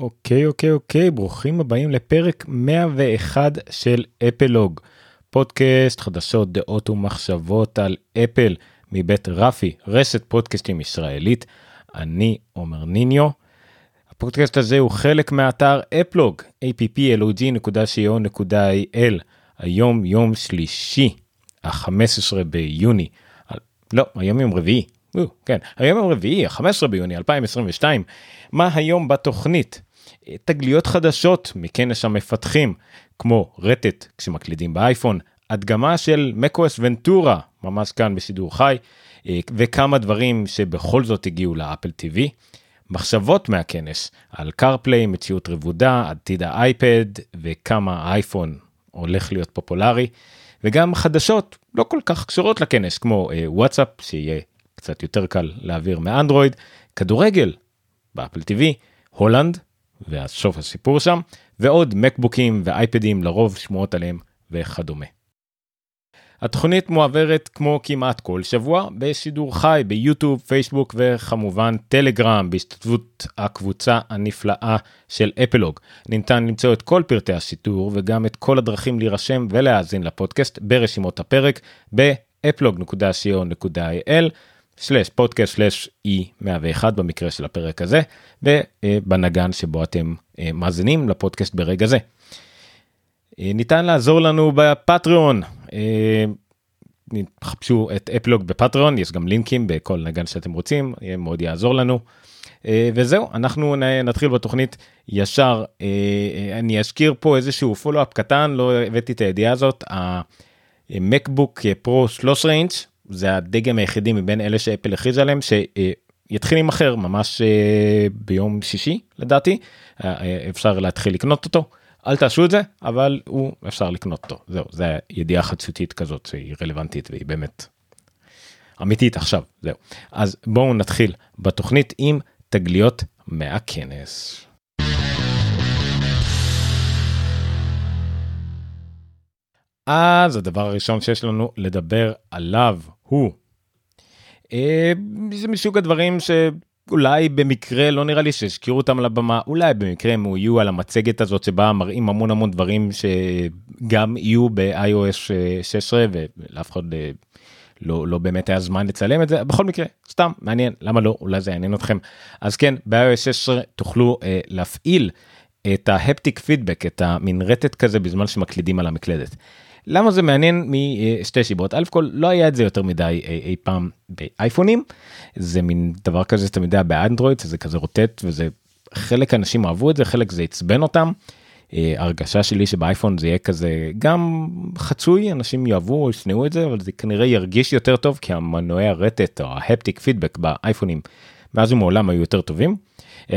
אוקיי אוקיי אוקיי ברוכים הבאים לפרק 101 של אפלוג. פודקאסט חדשות דעות ומחשבות על אפל מבית רפי רשת פודקאסטים ישראלית. אני עומר ניניו. הפודקאסט הזה הוא חלק מהאתר אפלוג applog.co.il היום יום שלישי ה-15 ביוני. לא היום יום רביעי. כן היום יום רביעי ה-15 ביוני 2022 מה היום בתוכנית תגליות חדשות מכנס המפתחים כמו רטט כשמקלידים באייפון הדגמה של מקוס ונטורה ממש כאן בשידור חי וכמה דברים שבכל זאת הגיעו לאפל TV. מחשבות מהכנס על קרפליי מציאות רבודה עתיד האייפד וכמה האייפון הולך להיות פופולרי. וגם חדשות לא כל כך קשורות לכנס כמו וואטסאפ שיהיה קצת יותר קל להעביר מאנדרואיד. כדורגל באפל TV הולנד והסוף הסיפור שם, ועוד מקבוקים ואייפדים לרוב שמועות עליהם וכדומה. התוכנית מועברת כמו כמעט כל שבוע בשידור חי ביוטיוב, פייסבוק וכמובן טלגרם בהשתתפות הקבוצה הנפלאה של אפלוג. ניתן למצוא את כל פרטי השידור וגם את כל הדרכים להירשם ולהאזין לפודקאסט ברשימות הפרק באפלוג.co.il www.podcast/e101 במקרה של הפרק הזה ובנגן שבו אתם אה, מאזינים לפודקאסט ברגע זה. אה, ניתן לעזור לנו בפטריון. אה, חפשו את אפלוג בפטריון, יש גם לינקים בכל נגן שאתם רוצים, מאוד יעזור לנו. וזהו, אנחנו נתחיל בתוכנית ישר. אני אזכיר פה איזשהו פולו-אפ קטן, לא הבאתי את הידיעה הזאת, המקבוק פרו 13 אינץ' זה הדגם היחידי מבין אלה שאפל הכריז עליהם שיתחיל להימכר ממש ביום שישי לדעתי. אפשר להתחיל לקנות אותו. אל תעשו את זה אבל הוא אפשר לקנות אותו. זהו זה ידיעה חדשותית כזאת שהיא רלוונטית והיא באמת אמיתית עכשיו. זהו. אז בואו נתחיל בתוכנית עם תגליות מהכנס. אז הדבר הראשון שיש לנו לדבר עליו הוא אה, זה מסוג הדברים שאולי במקרה לא נראה לי שהזכירו אותם על הבמה אולי במקרה הם יהיו על המצגת הזאת שבה מראים המון המון דברים שגם יהיו ב-iOS 16 ולאף אחד אה, לא לא באמת היה זמן לצלם את זה בכל מקרה סתם מעניין למה לא אולי זה יעניין אתכם אז כן ב-iOS 16 תוכלו אה, להפעיל את ההפטיק פידבק את המנרטת כזה בזמן שמקלידים על המקלדת. למה זה מעניין משתי שיבות אלף כל לא היה את זה יותר מדי אי, אי פעם באייפונים זה מין דבר כזה שאתה יודע באנדרואיד זה כזה רוטט וזה חלק אנשים אהבו את זה חלק זה עצבן אותם. הרגשה שלי שבאייפון זה יהיה כזה גם חצוי אנשים יאהבו או ישנאו את זה אבל זה כנראה ירגיש יותר טוב כי המנועי הרטט או ההפטיק פידבק באייפונים מאז ומעולם היו יותר טובים.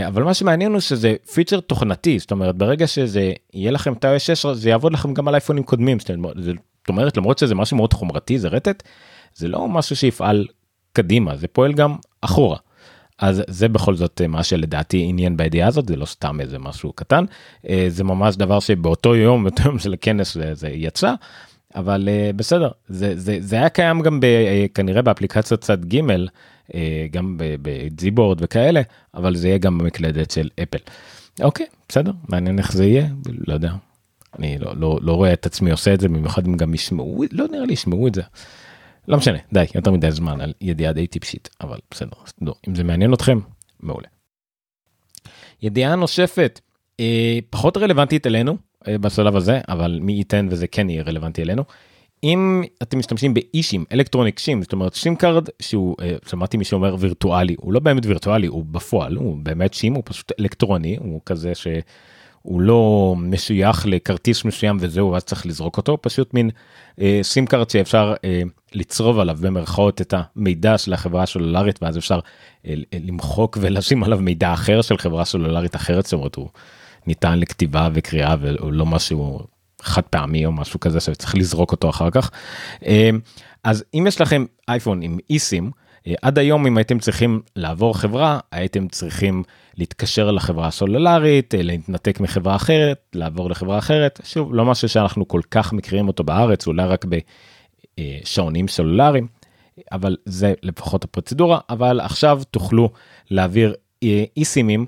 אבל מה שמעניין הוא שזה פיצ'ר תוכנתי זאת אומרת ברגע שזה יהיה לכם את ה 6 זה יעבוד לכם גם על אייפונים קודמים זאת אומרת למרות שזה משהו מאוד חומרתי זה רטט זה לא משהו שיפעל קדימה זה פועל גם אחורה. אז זה בכל זאת מה שלדעתי עניין בידיעה הזאת זה לא סתם איזה משהו קטן זה ממש דבר שבאותו יום באותו יום של הכנס זה יצא אבל בסדר זה זה זה היה קיים גם ב, כנראה באפליקציות צד ג' גם בג'יבורד וכאלה אבל זה יהיה גם במקלדת של אפל. אוקיי בסדר מעניין איך זה יהיה לא יודע. אני לא, לא, לא רואה את עצמי עושה את זה במיוחד אם גם ישמעו לא נראה לי ישמעו את זה. לא משנה די יותר מדי זמן על ידיעה די טיפשית אבל בסדר לא, אם זה מעניין אתכם מעולה. ידיעה נוספת אה, פחות רלוונטית אלינו אה, בשלב הזה אבל מי ייתן וזה כן יהיה רלוונטי אלינו. אם אתם משתמשים ב eSIM electronic SIM זאת אומרת SIM card שהוא אה, שמעתי מי שאומר וירטואלי הוא לא באמת וירטואלי הוא בפועל הוא באמת שים הוא פשוט אלקטרוני הוא כזה שהוא לא משוייך לכרטיס מסוים וזהו אז צריך לזרוק אותו פשוט מין SIM card שאפשר לצרוב עליו במרכאות את המידע של החברה הסלולרית ואז אפשר למחוק ולשים עליו מידע אחר של חברה סלולרית אחרת זאת אומרת הוא ניתן לכתיבה וקריאה ולא משהו חד פעמי או משהו כזה שצריך לזרוק אותו אחר כך. אז אם יש לכם אייפון עם איסים עד היום אם הייתם צריכים לעבור חברה הייתם צריכים להתקשר לחברה הסלולרית להתנתק מחברה אחרת לעבור לחברה אחרת. שוב לא משהו שאנחנו כל כך מכירים אותו בארץ אולי רק בשעונים סלולריים אבל זה לפחות הפרוצדורה. אבל עכשיו תוכלו להעביר אי סימים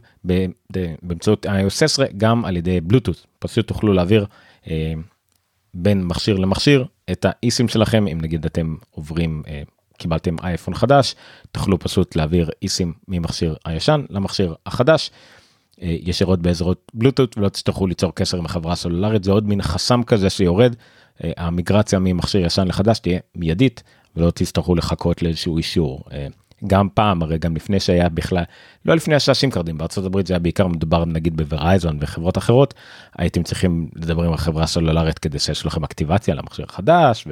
באמצעות iOS 16 גם על ידי בלוטות פשוט תוכלו להעביר בין מכשיר למכשיר את האי סים שלכם אם נגיד אתם עוברים קיבלתם אייפון חדש תוכלו פשוט להעביר אי סים ממכשיר הישן למכשיר החדש. ישירות בעזרות בלוטות ולא תצטרכו ליצור קשר עם החברה הסלולרית זה עוד מין חסם כזה שיורד המיגרציה ממכשיר ישן לחדש תהיה מיידית ולא תצטרכו לחכות לאיזשהו אישור. גם פעם הרי גם לפני שהיה בכלל לא לפני השעה קרדים בארצות הברית זה היה בעיקר מדובר נגיד בוורייזון וחברות אחרות הייתם צריכים לדבר עם החברה הסלולרית כדי שיש לכם אקטיבציה למכשיר חדש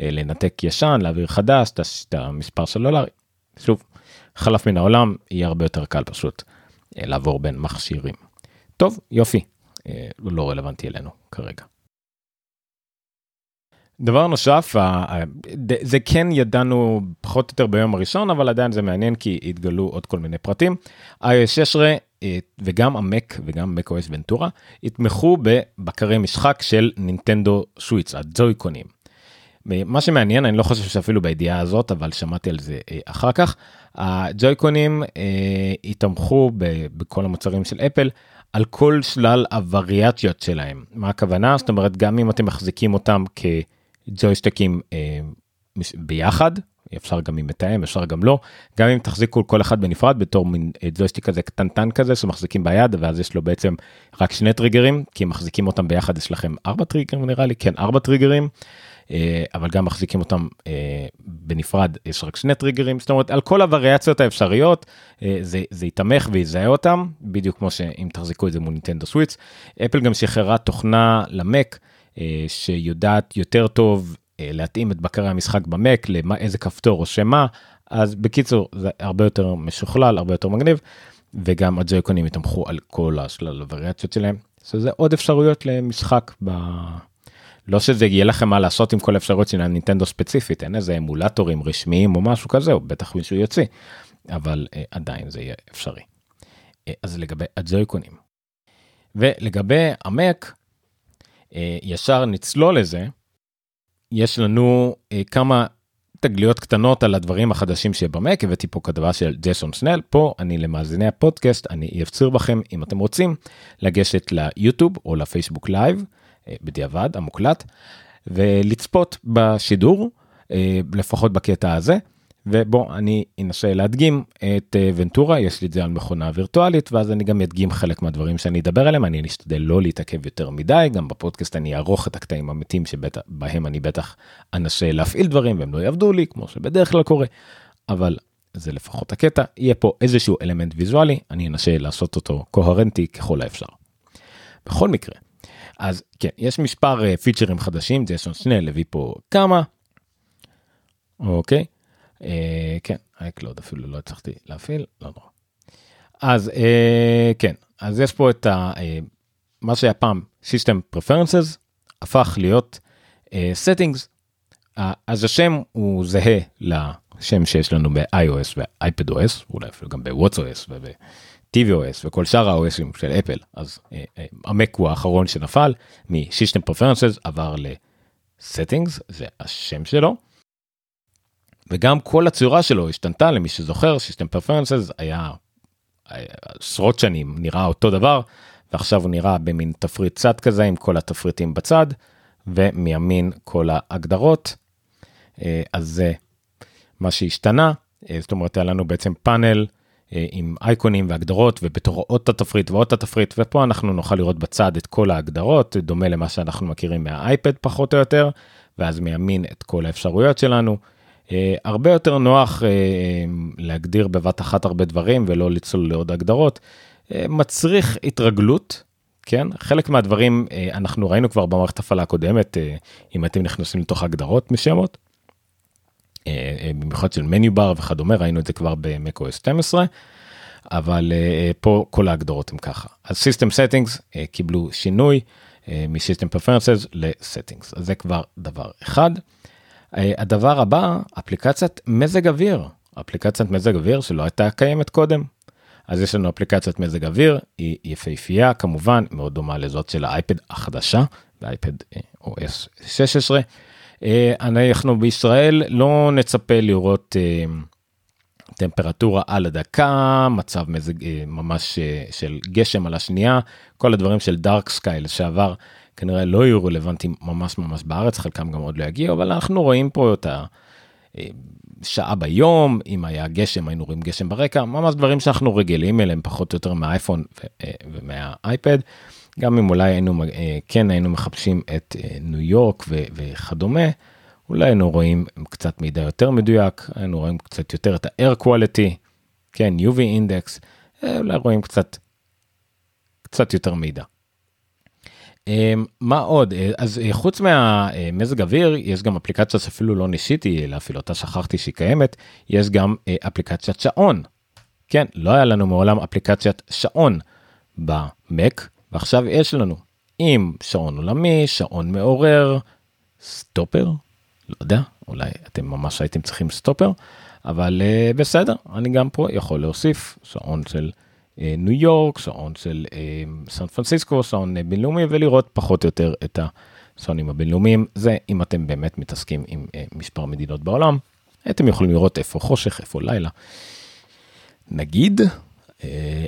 ולנתק ישן להעביר חדש את המספר סלולרי. שוב חלף מן העולם יהיה הרבה יותר קל פשוט לעבור בין מכשירים. טוב יופי לא רלוונטי אלינו כרגע. דבר נוסף זה כן ידענו פחות או יותר ביום הראשון אבל עדיין זה מעניין כי התגלו עוד כל מיני פרטים. iOS 16 וגם המק וגם macOS ונטורה יתמכו בבקרי משחק של נינטנדו שוויץ הג'ויקונים. מה שמעניין אני לא חושב שאפילו בידיעה הזאת אבל שמעתי על זה אחר כך הג'ויקונים יתמכו בכל המוצרים של אפל על כל שלל הווריאציות שלהם מה הכוונה זאת אומרת גם אם אתם מחזיקים אותם כ... ג'ויסטקים אה, ביחד אפשר גם עם מתאם אפשר גם לא גם אם תחזיקו כל אחד בנפרד בתור מין אה, ג'ויסטיק כזה קטנטן כזה שמחזיקים ביד ואז יש לו בעצם רק שני טריגרים כי מחזיקים אותם ביחד יש לכם ארבע טריגרים נראה לי כן ארבע טריגרים. אה, אבל גם מחזיקים אותם אה, בנפרד יש רק שני טריגרים זאת אומרת על כל הווריאציות האפשריות זה, זה יתמך ויזהה אותם בדיוק כמו שאם תחזיקו את זה מול ניטנדו סוויץ אפל גם שחררה תוכנה למק. אה, שיודעת יותר טוב אה, להתאים את בקרי המשחק במק למה איזה כפתור או שמה אז בקיצור זה הרבה יותר משוכלל הרבה יותר מגניב וגם הג'ויקונים יתמכו על כל השלל הווריאציות שלהם זה עוד אפשרויות למשחק ב... לא שזה יהיה לכם מה לעשות עם כל האפשרויות של הנינטנדו ספציפית אין איזה אמולטורים רשמיים או משהו כזה או בטח מישהו יוציא אבל אה, עדיין זה יהיה אפשרי. אה, אז לגבי הג'ויקונים. ולגבי המק ישר נצלול לזה, יש לנו אה, כמה תגליות קטנות על הדברים החדשים שבמק, הבאתי פה כתבה של ג'סון סנל, פה אני למאזיני הפודקאסט, אני אפציר בכם אם אתם רוצים לגשת ליוטיוב או לפייסבוק Live, אה, בדיעבד המוקלט, ולצפות בשידור, לפחות בקטע הזה. ובוא אני אנסה להדגים את אה, Ventura יש לי את זה על מכונה וירטואלית ואז אני גם אדגים חלק מהדברים שאני אדבר עליהם אני אשתדל לא להתעכב יותר מדי גם בפודקאסט אני אערוך את הקטעים המתים שבהם אני בטח אנסה להפעיל דברים והם לא יעבדו לי כמו שבדרך כלל קורה אבל זה לפחות הקטע יהיה פה איזשהו אלמנט ויזואלי אני אנסה לעשות אותו קוהרנטי ככל האפשר. בכל מקרה אז כן יש מספר פיצ'רים אה, חדשים ג'ייסון שנל הביא פה כמה. אוקיי. אה, כן, iCloud אפילו לא הצלחתי להפעיל, לא נורא. אז אה, כן, אז יש פה את ה, אה, מה שהיה פעם System Preferences, הפך להיות Settings, אז השם הוא זהה לשם שיש לנו ב-iOS ו-iPadOS, אולי אפילו גם ב-WatchOS וב-TVOS וכל שאר ה-OSים של אפל, אז המק הוא האחרון שנפל מ-System Preferences עבר ל-Settings, זה השם שלו. וגם כל הצורה שלו השתנתה למי שזוכר System Preferences היה עשרות שנים נראה אותו דבר ועכשיו הוא נראה במין תפריט צד כזה עם כל התפריטים בצד ומימין כל ההגדרות. אה, אז זה מה שהשתנה אה, זאת אומרת היה לנו בעצם פאנל אה, עם אייקונים והגדרות ובתור עוד התפריט ועוד התפריט ופה אנחנו נוכל לראות בצד את כל ההגדרות דומה למה שאנחנו מכירים מהאייפד פחות או יותר ואז מימין את כל האפשרויות שלנו. אה, הרבה יותר נוח אה, להגדיר בבת אחת הרבה דברים ולא לצלול לעוד הגדרות. אה, מצריך התרגלות, כן? חלק מהדברים אנחנו ראינו כבר במערכת הפעלה הקודמת, אם אתם נכנסים לתוך הגדרות מסוימות. במיוחד של מניו בר וכדומה, ראינו את זה כבר ב-MacOS 12, אבל פה כל ההגדרות הם ככה. אז System Settings קיבלו שינוי מ-System Preferences ל-Settings, אז זה כבר דבר אחד. אה, הדבר הבא, אפליקציית מזג אוויר, אפליקציית מזג אוויר שלא הייתה קיימת קודם. אז יש לנו אפליקציית מזג אוויר, היא יפהפייה כמובן, מאוד דומה לזאת של האייפד החדשה, באייפד OS 16. אנחנו בישראל לא נצפה לראות אה, טמפרטורה על הדקה, מצב מזג אה, ממש של גשם על השנייה, כל הדברים של דארק סקאי לשעבר כנראה לא יהיו רלוונטיים ממש ממש בארץ, חלקם גם עוד לא יגיעו, אבל אנחנו רואים פה את השעה ביום, אם היה גשם היינו רואים גשם ברקע, ממש דברים שאנחנו רגילים אליהם פחות או יותר מהאייפון ומהאייפד. גם אם אולי היינו, כן היינו מחפשים את ניו יורק וכדומה, אולי היינו רואים קצת מידע יותר מדויק, היינו רואים קצת יותר את ה-air quality, כן, UV אה, אולי רואים קצת, קצת יותר מידע. אמ, מה עוד? אה, אז אה, חוץ מהמזג אוויר, יש גם אפליקציה שאפילו לא ניסיתי להפעיל אותה, שכחתי שהיא קיימת, יש גם אפליקציית שעון. כן, לא היה לנו מעולם אפליקציית שעון במק, ועכשיו יש לנו עם שעון עולמי, שעון מעורר, סטופר, לא יודע, אולי אתם ממש הייתם צריכים סטופר, אבל בסדר, אני גם פה יכול להוסיף שעון של ניו יורק, שעון של uh, סן פרנסיסקו, שעון uh, בינלאומי, ולראות פחות או יותר את השעונים הבינלאומיים. זה אם אתם באמת מתעסקים עם מספר מדינות בעולם, אתם יכולים לראות איפה חושך, איפה לילה. נגיד,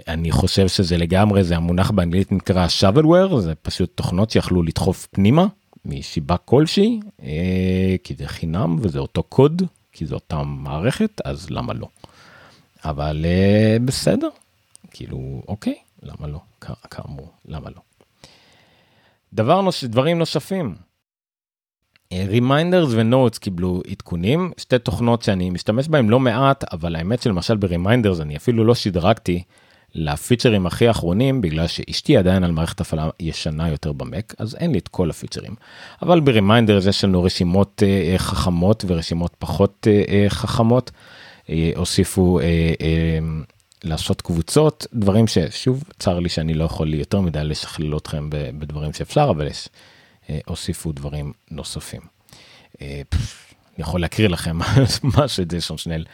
אני חושב שזה לגמרי, זה המונח באנגלית נקרא shovelware, זה פשוט תוכנות שיכלו לדחוף פנימה. מסיבה כלשהי, אה, כי זה חינם וזה אותו קוד, כי זו אותה מערכת, אז למה לא? אבל אה, בסדר, כאילו, אוקיי, למה לא? כאמור, למה לא? דבר נוס... דברים נוספים. Reminders ו Notes קיבלו עדכונים, שתי תוכנות שאני משתמש בהן לא מעט, אבל האמת שלמשל ב Reminders אני אפילו לא שדרגתי לפיצ'רים הכי אחרונים בגלל שאשתי עדיין על מערכת הפעלה ישנה יותר במק אז אין לי את כל הפיצ'רים. אבל ב Reminder יש לנו רשימות אה, חכמות ורשימות פחות אה, אה, חכמות. אה, הוסיפו אה, אה, לעשות קבוצות דברים ששוב צר לי שאני לא יכול יותר מדי לשכלל אתכם בדברים שאפשר אבל יש אה, הוסיפו דברים נוספים. אה, אני יכול להקריא לכם מה שדשון שנל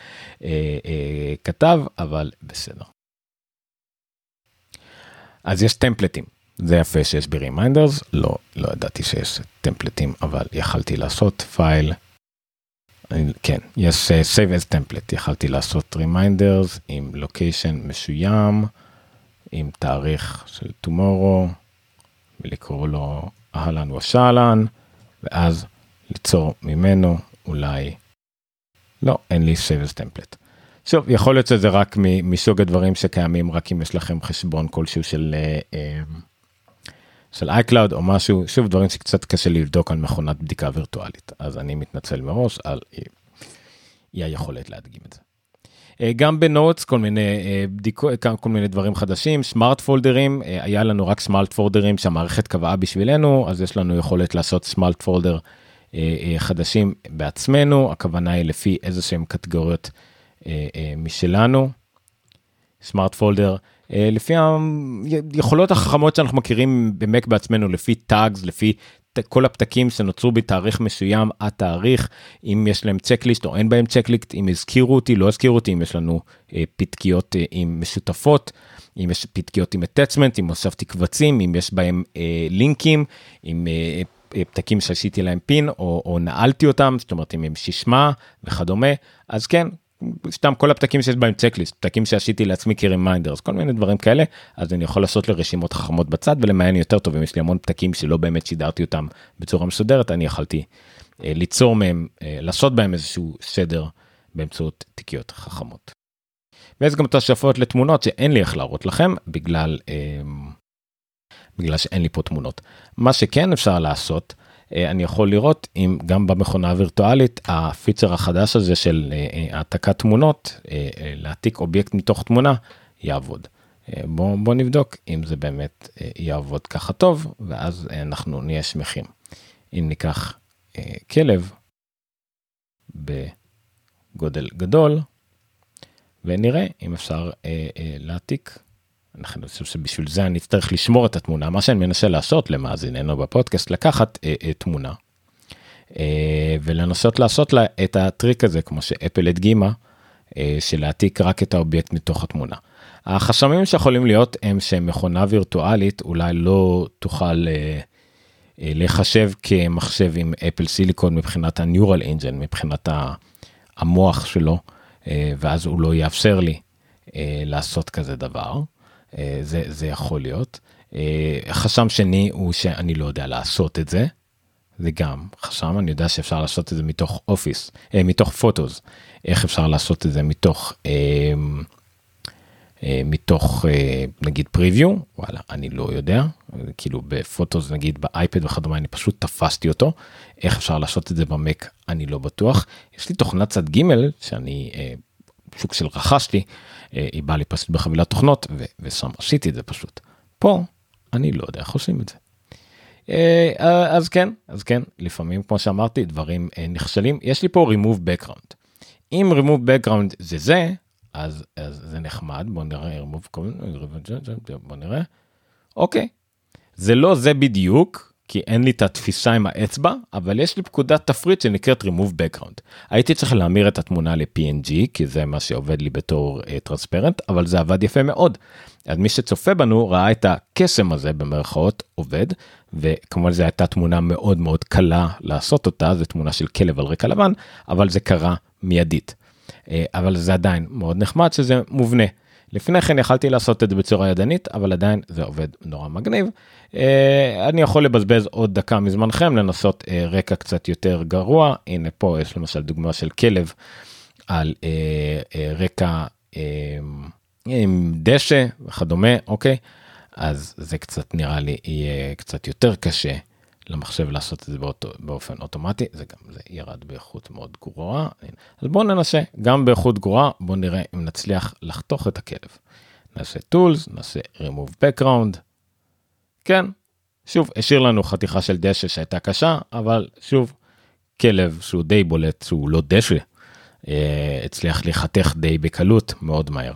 אה, כתב אבל בסדר. אז יש טמפלטים. זה יפה שיש ב-Reminders, לא, לא ידעתי שיש טמפלטים, אבל יכלתי לעשות פייל. כן, יש uh, save as template, יכלתי לעשות reminders עם לוקיישן משוים, עם תאריך של tomorrow, ולקרוא לו אהלן ושאלן, ואז ליצור ממנו אולי, לא, אין לי save as template. שוב, יכול להיות שזה רק מסוג הדברים שקיימים רק אם יש לכם חשבון כלשהו של אה, אה, של iCloud או משהו, שוב דברים שקצת קשה לבדוק על מכונת בדיקה וירטואלית, אז אני מתנצל מראש על אי היכולת להדגים את זה. אה, גם ב Notes כל מיני בדיקות, כל מיני דברים חדשים, smart פולדרים, היה לנו רק smart פולדרים שהמערכת קבעה בשבילנו, אז יש לנו יכולת לעשות smart folder חדשים בעצמנו, הכוונה היא לפי איזה שהם קטגוריות אה, אה, משלנו, smart folder, אה, לפי היכולות החכמות שאנחנו מכירים במק בעצמנו, לפי tags, לפי כל הפתקים שנוצרו בתאריך מסוים, התאריך, אם יש להם checklist או אין בהם checklist, אם הזכירו אותי, לא הזכירו אותי, אם יש לנו אה, פתקיות אה, עם משותפות, אם יש פתקיות עם attachment, אם הוספתי קבצים, אם יש בהם אה, לינקים, אם אה, פתקים שעשיתי להם pin או, או נעלתי אותם, זאת אומרת אם הם שישמע וכדומה, אז כן, סתם כל הפתקים שיש בהם checklist, פתקים שעשיתי לעצמי כ reminders, כל מיני דברים כאלה, אז אני יכול לעשות לרשימות חכמות בצד ולמיין יותר טוב, אם יש לי המון פתקים שלא באמת סידרתי אותם בצורה מסודרת, אני יכלתי אה, ליצור מהם, אה, לעשות בהם איזשהו סדר באמצעות תיקיות חכמות. ויש גם תוספות לתמונות שאין לי איך להראות לכם בגלל, אה, בגלל שאין לי פה תמונות. מה שכן אפשר לעשות, אני יכול לראות אם גם במכונה הווירטואלית הפיצ'ר החדש הזה של אה, אה, העתקת תמונות, להעתיק אובייקט מתוך תמונה, יעבוד. בוא, בוא נבדוק אם זה באמת יעבוד ככה טוב, ואז אנחנו נהיה שמחים. אם ניקח כלב בגודל גדול, ונראה אם אפשר להעתיק אני חושב שבשביל זה אני אצטרך לשמור את התמונה מה שאני מנסה לעשות למאזיננו בפודקאסט לקחת אה, אה, תמונה אה, ולנסות לעשות לה את הטריק הזה כמו שאפל הדגימה אה, של להעתיק רק את האובייקט מתוך התמונה. החסמים שיכולים להיות הם שמכונה וירטואלית אולי לא תוכל אה, אה, לחשב כמחשב עם Apple Silicon מבחינת ה Neural Engine מבחינת המוח שלו. ואז הוא לא יאפשר לי לעשות כזה דבר. זה, זה יכול להיות. חסם שני הוא שאני לא יודע לעשות את זה. זה גם חסם, אני יודע שאפשר לעשות את זה מתוך Office, מתוך Photos. איך אפשר לעשות את זה מתוך אה, מתוך אה, נגיד פריוויו וואלה אני לא יודע כאילו בפוטוס נגיד באייפד וכדומה אני פשוט תפסתי אותו איך אפשר לעשות את זה במק אני לא בטוח יש לי תוכנת צד ג' שאני אה, שוק של רכשתי היא באה לי פשוט בחבילת תוכנות ושם עשיתי את זה פשוט פה אני לא יודע איך עושים את זה. אז כן אז כן לפעמים כמו שאמרתי דברים נכשלים יש לי פה remove background. אם remove background זה זה אז, אז זה נחמד, בוא נראה, בוא נראה, אוקיי. זה לא זה בדיוק, כי אין לי את התפיסה עם האצבע, אבל יש לי פקודת תפריט שנקראת remove background. הייתי צריך להמיר את התמונה ל-PNG, כי זה מה שעובד לי בתור טרנספרנט, uh, אבל זה עבד יפה מאוד. אז מי שצופה בנו ראה את הקסם הזה במרכאות עובד, וכמובן זו הייתה תמונה מאוד מאוד קלה לעשות אותה, זו תמונה של כלב על רקע לבן, אבל זה קרה מיידית. אה, אבל זה עדיין מאוד נחמד שזה מובנה. לפני כן יכלתי לעשות את זה בצורה ידנית אבל עדיין זה עובד נורא מגניב. אה, אני יכול לבזבז עוד דקה מזמנכם לנסות אה, רקע קצת יותר גרוע. הנה פה יש למשל דוגמה של כלב על רקע עם דשא וכדומה אוקיי? אז זה קצת נראה לי יהיה קצת יותר קשה למחשב לעשות את זה באותו, באופן אוטומטי, זה גם זה ירד באיכות מאוד גרועה. אז בואו ננסה, גם באיכות גרועה, בואו נראה אם נצליח לחתוך את הכלב. נעשה tools, נעשה remove background. כן, שוב, השאיר לנו חתיכה של דשא שהייתה קשה, אבל שוב, כלב שהוא די בולט, שהוא לא דשא, אה, הצליח להיחתך די בקלות מאוד מהר.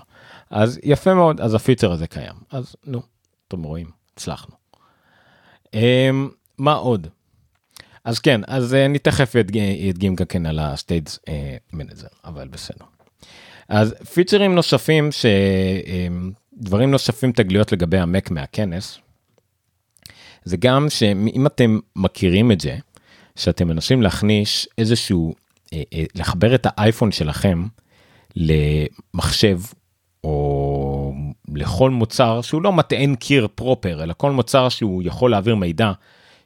אז יפה מאוד, אז הפיצר הזה קיים. אז נו, אתם רואים, הצלחנו. אמ, מה עוד? אז כן, אז אני תכף אדגים גם כן על ה-Stage Manager, אבל בסדר. אז פיצ'רים נוספים, דברים נוספים תגליות לגבי המק מהכנס, זה גם שאם אתם מכירים את זה, שאתם מנסים להכניס איזשהו, לחבר את האייפון שלכם למחשב או לכל מוצר שהוא לא מטען קיר פרופר אלא כל מוצר שהוא יכול להעביר מידע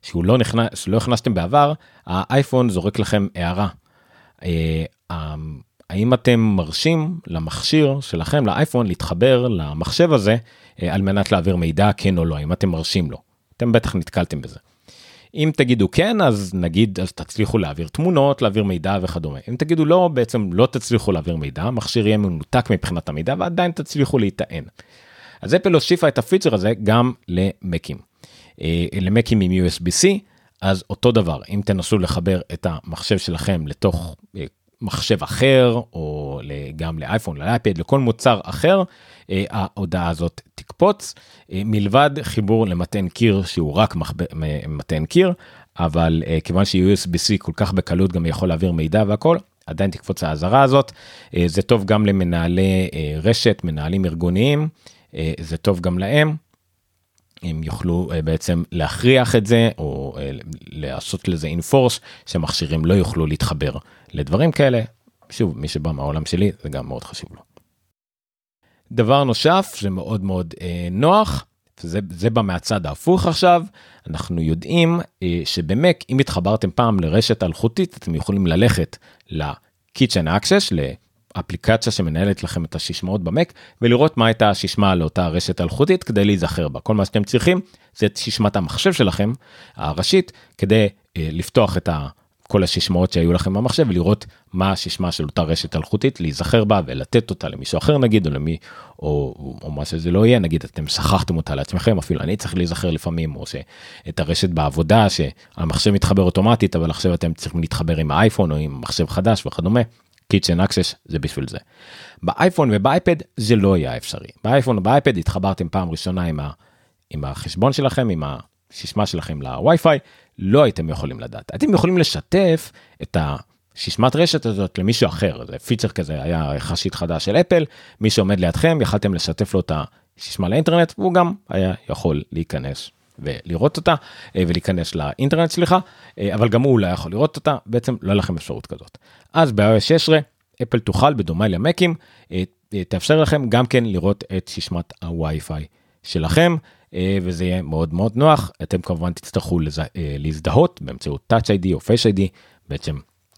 שהוא לא נכנס, שלא הכנסתם בעבר, האייפון זורק לכם הערה. אה, האם אתם מרשים למכשיר שלכם, לאייפון, להתחבר למחשב הזה אה, על מנת להעביר מידע, כן או לא, אם אתם מרשים לו. אתם בטח נתקלתם בזה. אם תגידו כן, אז נגיד, אז תצליחו להעביר תמונות, להעביר מידע וכדומה. אם תגידו לא, בעצם לא תצליחו להעביר מידע, המכשיר יהיה מנותק מבחינת המידע ועדיין תצליחו להיטען. אז אפל הוסיפה את הפיצ'ר הזה גם למקים. אה, למקים עם USB-C, אז אותו דבר, אם תנסו לחבר את המחשב שלכם לתוך אה, מחשב אחר, או גם לאייפון, לאייפד, לכל מוצר אחר, אה, ההודעה הזאת תקפוץ, מלבד חיבור למתן קיר שהוא רק מתן קיר, אבל כיוון ש-USB-C כל כך בקלות גם יכול להעביר מידע והכל, עדיין תקפוץ האזהרה הזאת. זה טוב גם למנהלי רשת, מנהלים ארגוניים, זה טוב גם להם. הם יוכלו uh, בעצם להכריח את זה או uh, לעשות לזה אינפורס שמכשירים לא יוכלו להתחבר לדברים כאלה. שוב מי שבא מהעולם שלי זה גם מאוד חשוב לו. דבר נוסף שמאוד מאוד uh, נוח זה, זה בא מהצד ההפוך עכשיו אנחנו יודעים uh, שבמק אם התחברתם פעם לרשת אלחוטית אתם יכולים ללכת ל-kitchen access אפליקציה שמנהלת לכם את השישמעות במק ולראות מה הייתה השישמה לאותה רשת אלחוטית כדי להיזכר בה. כל מה שאתם צריכים זה את שישמת המחשב שלכם הראשית כדי אה, לפתוח את ה... כל השישמעות שהיו לכם במחשב ולראות מה השישמה של אותה רשת אלחוטית להיזכר בה ולתת אותה למישהו אחר נגיד או למי או, או מה שזה לא יהיה נגיד אתם שכחתם אותה לעצמכם אפילו אני צריך להיזכר לפעמים או שאת הרשת בעבודה שהמחשב מתחבר אוטומטית אבל עכשיו אתם צריכים להתחבר עם האייפון או עם מחשב חדש וכדומה Keychain Access זה בשביל זה. באייפון ובאייפד זה לא היה אפשרי. באייפון ובאייפד התחברתם פעם ראשונה עם, ה, עם החשבון שלכם, עם הסיסמה שלכם לווי-פיי, לא הייתם יכולים לדעת. אתם יכולים לשתף את הסיסמת רשת הזאת למישהו אחר, זה פיצ'ר כזה היה יחסית חדש של אפל, מי שעומד לידכם יכלתם לשתף לו את הסיסמה לאינטרנט והוא גם היה יכול להיכנס ולראות אותה אה, ולהיכנס לאינטרנט סליחה אבל גם הוא לא יכול לראות אותה בעצם לא לכם אפשרות כזאת. אז ב-iOS 16 אפל תוכל בדומה למקים תאפשר לכם גם כן לראות את ששמת הווי-פיי שלכם וזה יהיה מאוד מאוד נוח אתם כמובן תצטרכו להזדהות באמצעות touch ID או face ID בעצם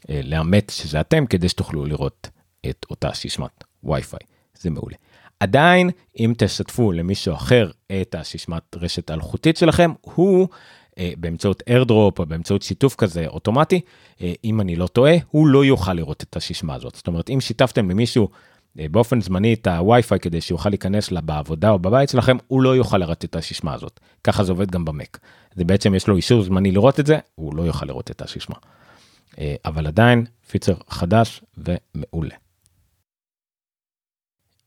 לאמת שזה אתם כדי שתוכלו לראות את אותה ששמת וי-פיי זה מעולה. עדיין אם תשתפו למישהו אחר את הששמת רשת אלחוטית שלכם הוא אה, באמצעות airdrop או באמצעות שיתוף כזה אוטומטי אה, אם אני לא טועה הוא לא יוכל לראות את הששמה הזאת זאת אומרת אם שיתפתם למישהו אה, באופן זמני את הווי-פיי כדי שיוכל להיכנס לה בעבודה או בבית שלכם הוא לא יוכל לראות את הששמה הזאת ככה זה עובד גם במק זה בעצם יש לו אישור זמני לראות את זה הוא לא יוכל לראות את הששמה. אבל עדיין פיצר חדש ומעולה.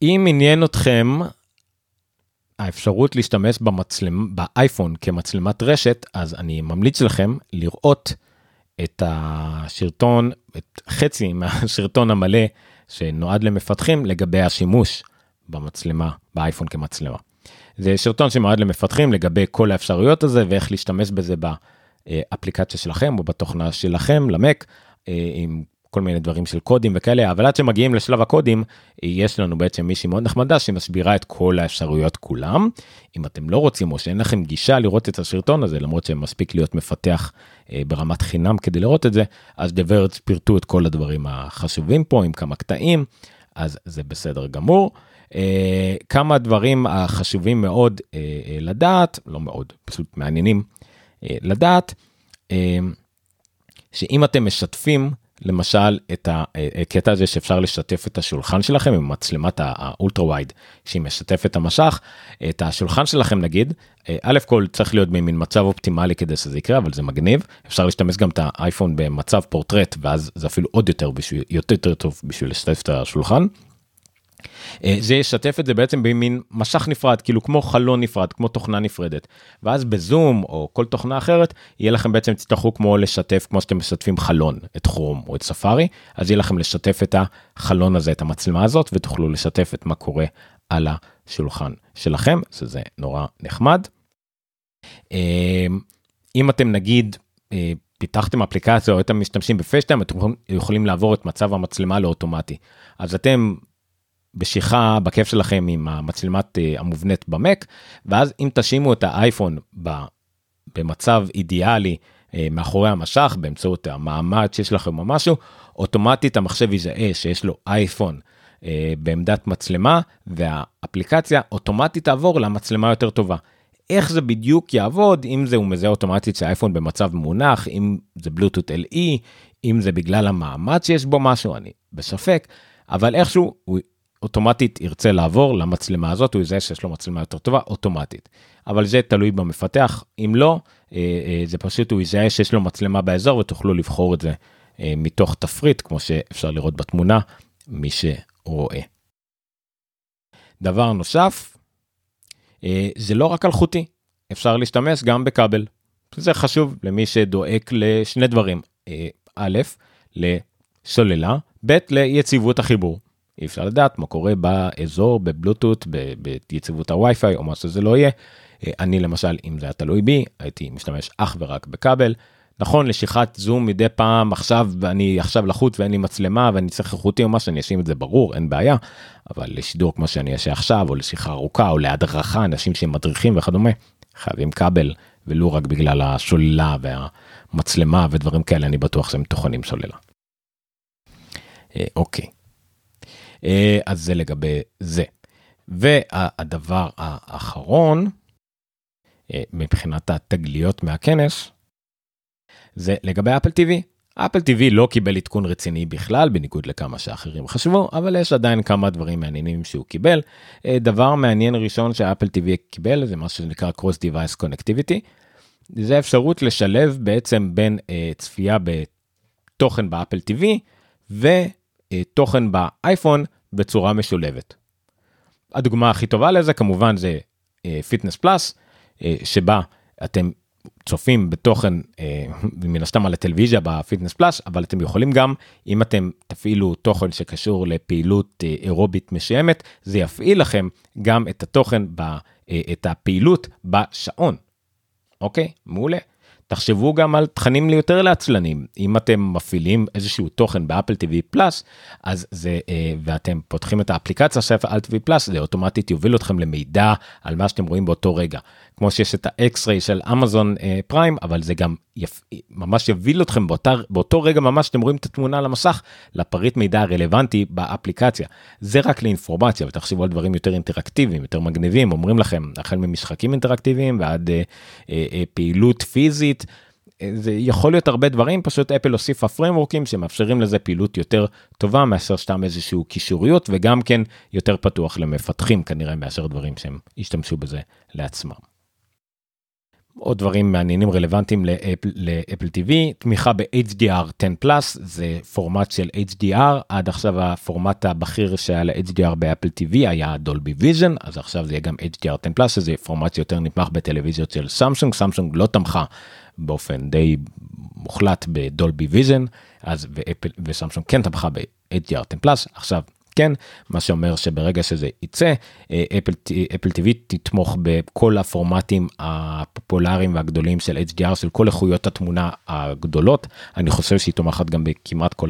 אם עניין אתכם האפשרות להשתמש במצלם, באייפון כמצלמת רשת, אז אני ממליץ לכם לראות את השרטון, את חצי מהשרטון המלא שנועד למפתחים לגבי השימוש במצלמה, באייפון כמצלמה. זה שרטון שמועד למפתחים לגבי כל האפשרויות הזה ואיך להשתמש בזה באפליקציה שלכם או בתוכנה שלכם למק אה, עם כל מיני דברים של קודים וכאלה אבל עד שמגיעים לשלב הקודים יש לנו בעצם מישהי מאוד נחמדה שמסבירה את כל האפשרויות כולם אם אתם לא רוצים או שאין לכם גישה לראות את הסרטון הזה למרות שמספיק להיות מפתח אה, ברמת חינם כדי לראות את זה אז דברץ פירטו את כל הדברים החשובים פה עם כמה קטעים אז זה בסדר גמור. אה, כמה דברים החשובים מאוד אה, אה, לדעת לא מאוד פשוט מעניינים אה, לדעת אה, שאם אתם משתפים למשל את הקטע הזה שאפשר לשתף את השולחן שלכם עם מצלמת האולטרה ווייד שהיא משתפת את המשך את השולחן שלכם נגיד א' כל צריך להיות במין מצב אופטימלי כדי שזה יקרה אבל זה מגניב אפשר להשתמש גם את האייפון במצב פורטרט ואז זה אפילו עוד יותר בשביל יותר, יותר טוב בשביל לשתף את השולחן. אה, זה ישתף את זה בעצם במין משך נפרד כאילו כמו חלון נפרד כמו תוכנה נפרדת ואז בזום או כל תוכנה אחרת יהיה לכם בעצם תצטרכו כמו לשתף כמו שאתם משתפים חלון את כרום או את ספארי אז יהיה לכם לשתף את החלון הזה את המצלמה הזאת ותוכלו לשתף את מה קורה על השולחן שלכם שזה נורא נחמד. אה, אם אתם נגיד אה, פיתחתם אפליקציה או אתם משתמשים בפייסטיים אתם יכולים לעבור את מצב המצלמה לאוטומטי אז אתם בשיחה בכיף שלכם עם המצלמת אה, המובנית במק ואז אם תשימו את האייפון במצב אידיאלי אה, מאחורי המשך באמצעות המעמד שיש לכם או משהו אוטומטית המחשב יזהה שיש לו אייפון אה, בעמדת מצלמה והאפליקציה אוטומטית תעבור למצלמה יותר טובה. איך זה בדיוק יעבוד אם זה הוא מזהה אוטומטית שהאייפון במצב מונח אם זה בלוטות LE אם זה בגלל המעמד שיש בו משהו אני בספק אבל איכשהו הוא אוטומטית ירצה לעבור למצלמה הזאת הוא יזהה שיש לו מצלמה יותר טובה אוטומטית. אבל זה תלוי במפתח. אם לא אה, אה, זה פשוט הוא יזהה שיש לו מצלמה באזור ותוכלו לבחור את זה אה, מתוך תפריט כמו שאפשר לראות בתמונה מי שרואה. דבר נוסף זה לא רק אלחוטי. אפשר להשתמש גם בכבל. זה חשוב למי שדואג לשני דברים. א' לסוללה ב' ליציבות החיבור. אי אפשר לדעת מה קורה באזור בבלוטות ביציבות הווי-פיי או מה שזה לא יהיה. אה, אני למשל אם זה היה תלוי בי הייתי משתמש אך ורק בכבל. נכון לשיחת זום מדי פעם עכשיו ואני עכשיו לחוץ ואין לי מצלמה ואני צריך איכותי או מה שאני אשים את זה ברור אין בעיה אבל לשידור כמו שאני אעשה עכשיו או לשיחה ארוכה או להדרכה אנשים שהם מדריכים וכדומה חייבים כבל ולו רק בגלל השוללה והמצלמה ודברים כאלה אני בטוח שהם טוחנים סוללה. אה, אוקיי. אה, אז זה לגבי זה. והדבר האחרון אה, מבחינת התגליות מהכנס זה לגבי אפל טיווי. אפל טיווי לא קיבל עדכון רציני בכלל בניגוד לכמה שאחרים חשבו אבל יש עדיין כמה דברים מעניינים שהוא קיבל. אה, דבר מעניין ראשון ש Apple TV קיבל זה מה שנקרא cross device connectivity. זה אפשרות לשלב בעצם בין צפייה בתוכן ב Apple TV תוכן באייפון בצורה משולבת. הדוגמה הכי טובה לזה כמובן זה Fitness אה, Plus אה, שבה אתם צופים בתוכן מן הסתם על הטלוויזיה ב Fitness Plus אבל אתם יכולים גם אם אתם תפעילו תוכן שקשור לפעילות אירובית מסוימת זה יפעיל לכם גם את התוכן את הפעילות בשעון. אוקיי מעולה. תחשבו גם על תכנים ליותר לעצלנים. אם אתם מפעילים איזשהו תוכן ב Apple TV Plus אז זה אה, ואתם פותחים את האפליקציה של Apple TV Plus זה אוטומטית יוביל אתכם למידע על מה שאתם רואים באותו רגע. כמו שיש את ה X-Ray של אמזון אה, Prime אבל זה גם יפ... ממש יוביל אתכם באותה, באותו רגע ממש שאתם רואים את התמונה על המסך לפריט מידע הרלוונטי באפליקציה זה רק לאינפורמציה ותחשבו על דברים יותר אינטראקטיביים יותר מגניבים אומרים לכם החל ממשחקים אינטראקטיביים ועד אה, אה, אה, פעילות פיזית. זה יכול להיות הרבה דברים פשוט אפל הוסיפה פריימורקים שמאפשרים לזה פעילות יותר טובה מאשר סתם איזשהו קישוריות וגם כן יותר פתוח למפתחים כנראה מאשר דברים שהם השתמשו בזה לעצמם. עוד דברים מעניינים רלוונטיים לאפל, ל Apple TV, תמיכה ב-HDR 10 פלאס, זה פורמט של HDR, עד עכשיו הפורמט הבכיר שהיה ל-HDR ב Apple TV היה Dolby Vision, אז עכשיו זה יהיה גם HDR 10 פלאס, שזה פורמט שיותר נתמך בטלוויזיות של סמסונג, סמסונג לא תמכה באופן די מוחלט ב Dolby Vision, אז ואפל וסמסונג כן תמכה ב-HDR 10 פלאס, עכשיו כן מה שאומר שברגע שזה יצא אפל אפל TV תתמוך בכל הפורמטים הפופולריים והגדולים של HDR של כל איכויות התמונה הגדולות אני חושב שהיא תומכת גם בכמעט כל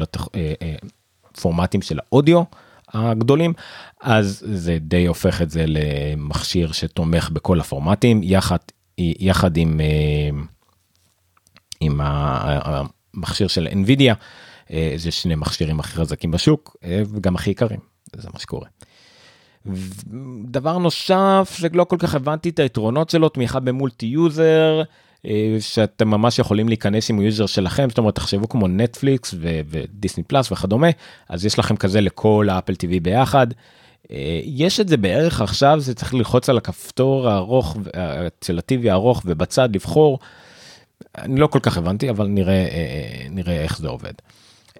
הפורמטים של האודיו. הגדולים אז זה די הופך את זה למכשיר שתומך בכל הפורמטים יחד יחד עם עם המכשיר של NVIDIA אה, זה שני מכשירים הכי חזקים בשוק אה, וגם הכי יקרים זה מה שקורה. דבר נוסף שלא כל כך הבנתי את היתרונות שלו תמיכה ב multi user אה, שאתם ממש יכולים להיכנס עם ה user שלכם זאת אומרת תחשבו כמו נטפליקס ו Disney Plus וכדומה אז יש לכם כזה לכל ה Apple TV ביחד. יש את זה בערך עכשיו זה צריך ללחוץ על הכפתור הארוך של ה TV הארוך ובצד לבחור. אני לא כל כך הבנתי אבל נראה נראה איך זה עובד.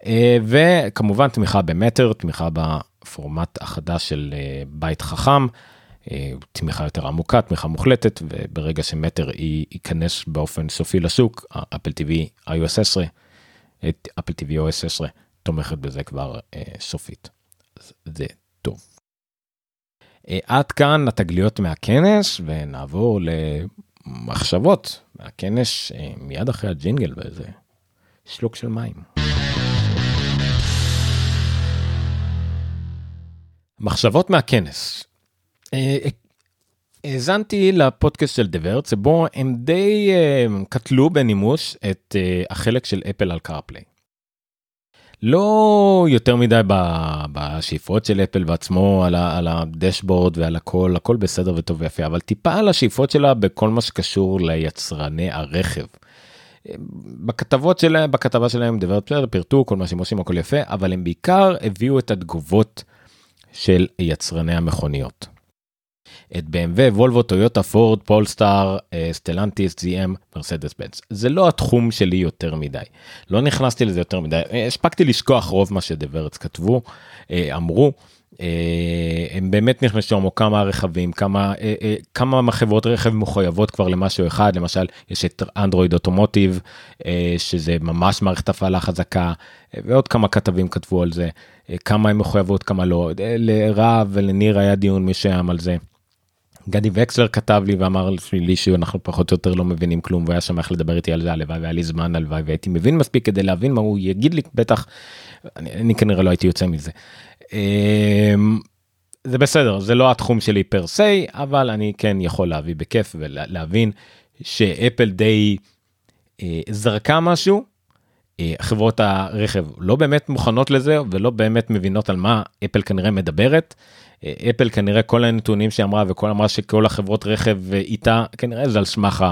אה, וכמובן תמיכה במטר, תמיכה בפורמט החדש של אה, בית חכם, אה, תמיכה יותר עמוקה, תמיכה מוחלטת, וברגע שמטר ייכנס באופן סופי לשוק, אפל TV iOS 10, אפל TV OS 10 תומכת בזה כבר סופית. זה טוב. עד כאן התגליות מהכנס ונעבור למחשבות מהכנס מיד אחרי הג'ינגל ואיזה שלוק של מים. מחשבות מהכנס. אה, האזנתי לפודקאסט של דברט שבו הם די אה, קטלו בנימוס את אה, החלק של אפל על קרפליי. לא יותר מדי בשאיפות של אפל בעצמו על, על הדשבורד ועל הכל הכל בסדר וטוב ויפה אבל טיפה על השאיפות שלה בכל מה שקשור ליצרני הרכב. בכתבות שלהם בכתבה שלהם The Verge בסדר פירטו כל מה שהם עושים הכל יפה אבל הם בעיקר הביאו את התגובות של יצרני המכוניות. את BMW, וולבו, טויוטה, פורד, פולסטאר, סטלנטיס, GM, מרסדס בנץ. זה לא התחום שלי יותר מדי. לא נכנסתי לזה יותר מדי. אה, הספקתי לשכוח רוב מה ש The Verge כתבו, אה, אמרו. אה, הם באמת נכנסו כמו כמה רכבים כמה כמה חברות רכב מחויבות כבר למשהו אחד למשל יש את Android Automotive שזה ממש מערכת הפעלה חזקה ועוד כמה כתבים כתבו על זה כמה הם מחויבות כמה לא לרב ולניר היה דיון משם על זה. גדי וקסלר כתב לי ואמר לי שאנחנו פחות או יותר לא מבינים כלום והיה שמח לדבר איתי על זה הלוואי והיה לי זמן הלוואי והייתי מבין מספיק כדי להבין מה הוא יגיד לי בטח אני, אני כנראה לא הייתי יוצא מזה. אמ, זה בסדר זה לא התחום שלי פר סי אבל אני כן יכול להביא בכיף ולהבין שאפל די אה, זרקה משהו. אה, חברות הרכב לא באמת מוכנות לזה ולא באמת מבינות על מה אפל כנראה מדברת. אה, אפל כנראה כל הנתונים שאמרה וכל אמרה שכל החברות רכב איתה כנראה זה על סמך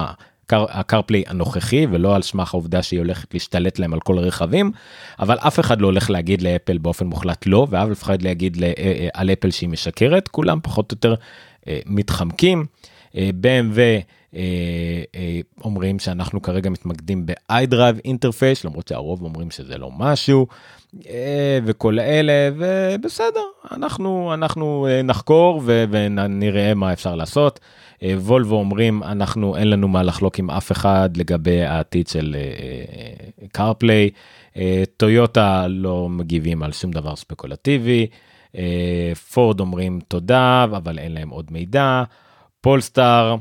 הקרפליי הנוכחי ולא על סמך העובדה שהיא הולכת להשתלט להם על כל הרכבים אבל אף אחד לא הולך להגיד לאפל באופן מוחלט לא ואף אחד להגיד אה, אה, על אפל שהיא משקרת כולם פחות או יותר מתחמקים. BMW אומרים שאנחנו כרגע מתמקדים ב-iDrive interface למרות שהרוב אומרים שזה לא משהו וכל אלה ובסדר אנחנו אנחנו אנחנו ונראה מה אפשר לעשות. וולבו אומרים אנחנו אין לנו מה לחלוק עם אף אחד לגבי העתיד של CarPlay. טויוטה לא מגיבים על שום דבר ספקולטיבי. פורד אומרים תודה אבל אין להם עוד מידע. פולסטאר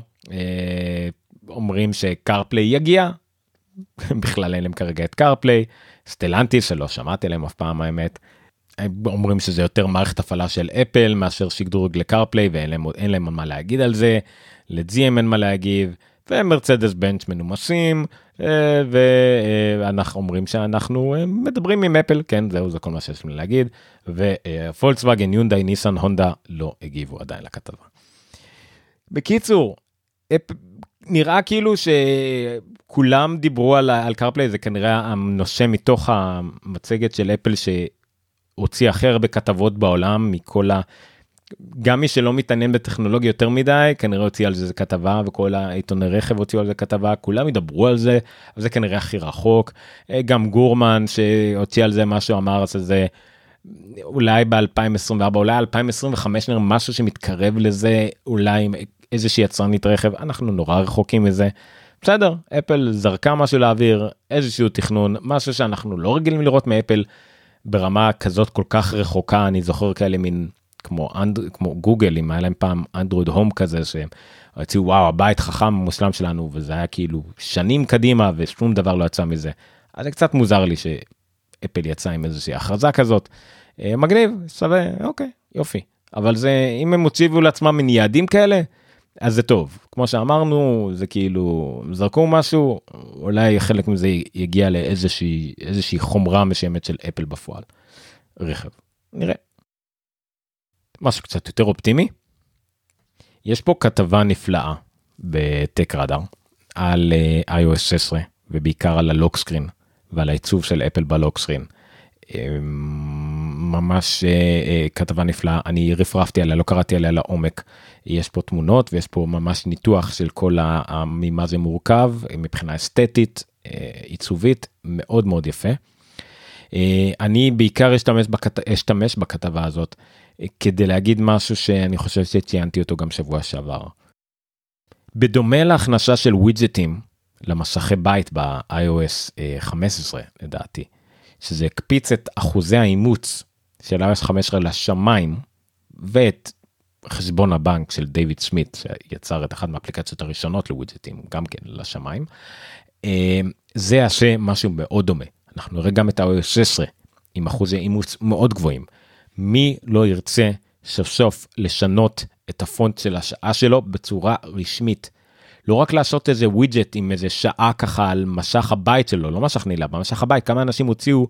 אומרים שקרפליי יגיע בכלל אין להם כרגע את קרפליי, סטלנטי שלא שמעתי עליהם אף פעם האמת. אומרים שזה יותר מערכת הפעלה של אפל מאשר שדרוג לקרפליי ואין להם, להם מה להגיד על זה, ל-GM אין מה להגיב, ומרצדס בנץ' מנומסים, אה, ואנחנו אומרים שאנחנו אה, מדברים עם אפל, כן זהו זה כל מה שיש לי להגיד, ופולקסווגן, יונדאי, ניסן, הונדה לא הגיבו עדיין לכתבה. בקיצור, נראה כאילו שכולם דיברו על, על קרפליי זה כנראה הנושא מתוך המצגת של אפל שהוציא הכי הרבה כתבות בעולם מכל ה... גם מי שלא מתעניין בטכנולוגיה יותר מדי כנראה הוציא על זה כתבה וכל העיתוני רכב הוציאו על זה כתבה כולם ידברו על זה אבל זה כנראה הכי רחוק. גם גורמן שהוציא על זה משהו אמר שזה אולי ב2024 אולי 2025 נראה משהו שמתקרב לזה אולי איזושהי יצרנית רכב אנחנו נורא רחוקים מזה. בסדר אפל זרקה משהו לאוויר איזשהו תכנון משהו שאנחנו לא רגילים לראות מאפל ברמה כזאת כל כך רחוקה אני זוכר כאלה מין כמו אנד כמו גוגל אם היה להם פעם Android Home כזה שהם הציעו וואו הבית חכם מושלם שלנו וזה היה כאילו שנים קדימה ושום דבר לא יצא מזה. אז זה קצת מוזר לי שאפל יצא עם איזושהי הכרזה כזאת. אה, מגניב שווה אוקיי יופי אבל זה אם הם הוציאו לעצמם מין יעדים כאלה אז זה טוב כמו שאמרנו זה כאילו זרקו משהו אולי חלק מזה יגיע לאיזושהי איזושהי חומרה מסוימת של אפל בפועל. רכב נראה. משהו קצת יותר אופטימי. יש פה כתבה נפלאה בטק רדאר על uh, iOS 16 ובעיקר על הלוק סקרין ועל העיצוב של אפל בלוק סקרין. ממש uh, כתבה נפלאה אני רפרפתי עליה לא קראתי עליה לעומק יש פה תמונות ויש פה ממש ניתוח של כל ממה זה מורכב מבחינה אסתטית עיצובית מאוד מאוד יפה. אני בעיקר אשתמש, בכת... אשתמש בכתבה הזאת כדי להגיד משהו שאני חושב שציינתי אותו גם שבוע שעבר. בדומה להכנסה של ווידג'טים למסכי בית ב-iOS 15 לדעתי, שזה הקפיץ את אחוזי האימוץ של iOS 15 לשמיים ואת חשבון הבנק של דיוויד סמית שיצר את אחת מהאפליקציות הראשונות לווידג'טים גם כן לשמיים. אה, זה יעשה משהו מאוד דומה אנחנו נראה גם את ה-iOS 16 עם אחוזי אימוץ מאוד גבוהים. מי לא ירצה סוף סוף לשנות את הפונט של השעה שלו בצורה רשמית. לא רק לעשות איזה widget עם איזה שעה ככה על מסך הבית שלו, לא מסך נעילה, במסך הבית, כמה אנשים הוציאו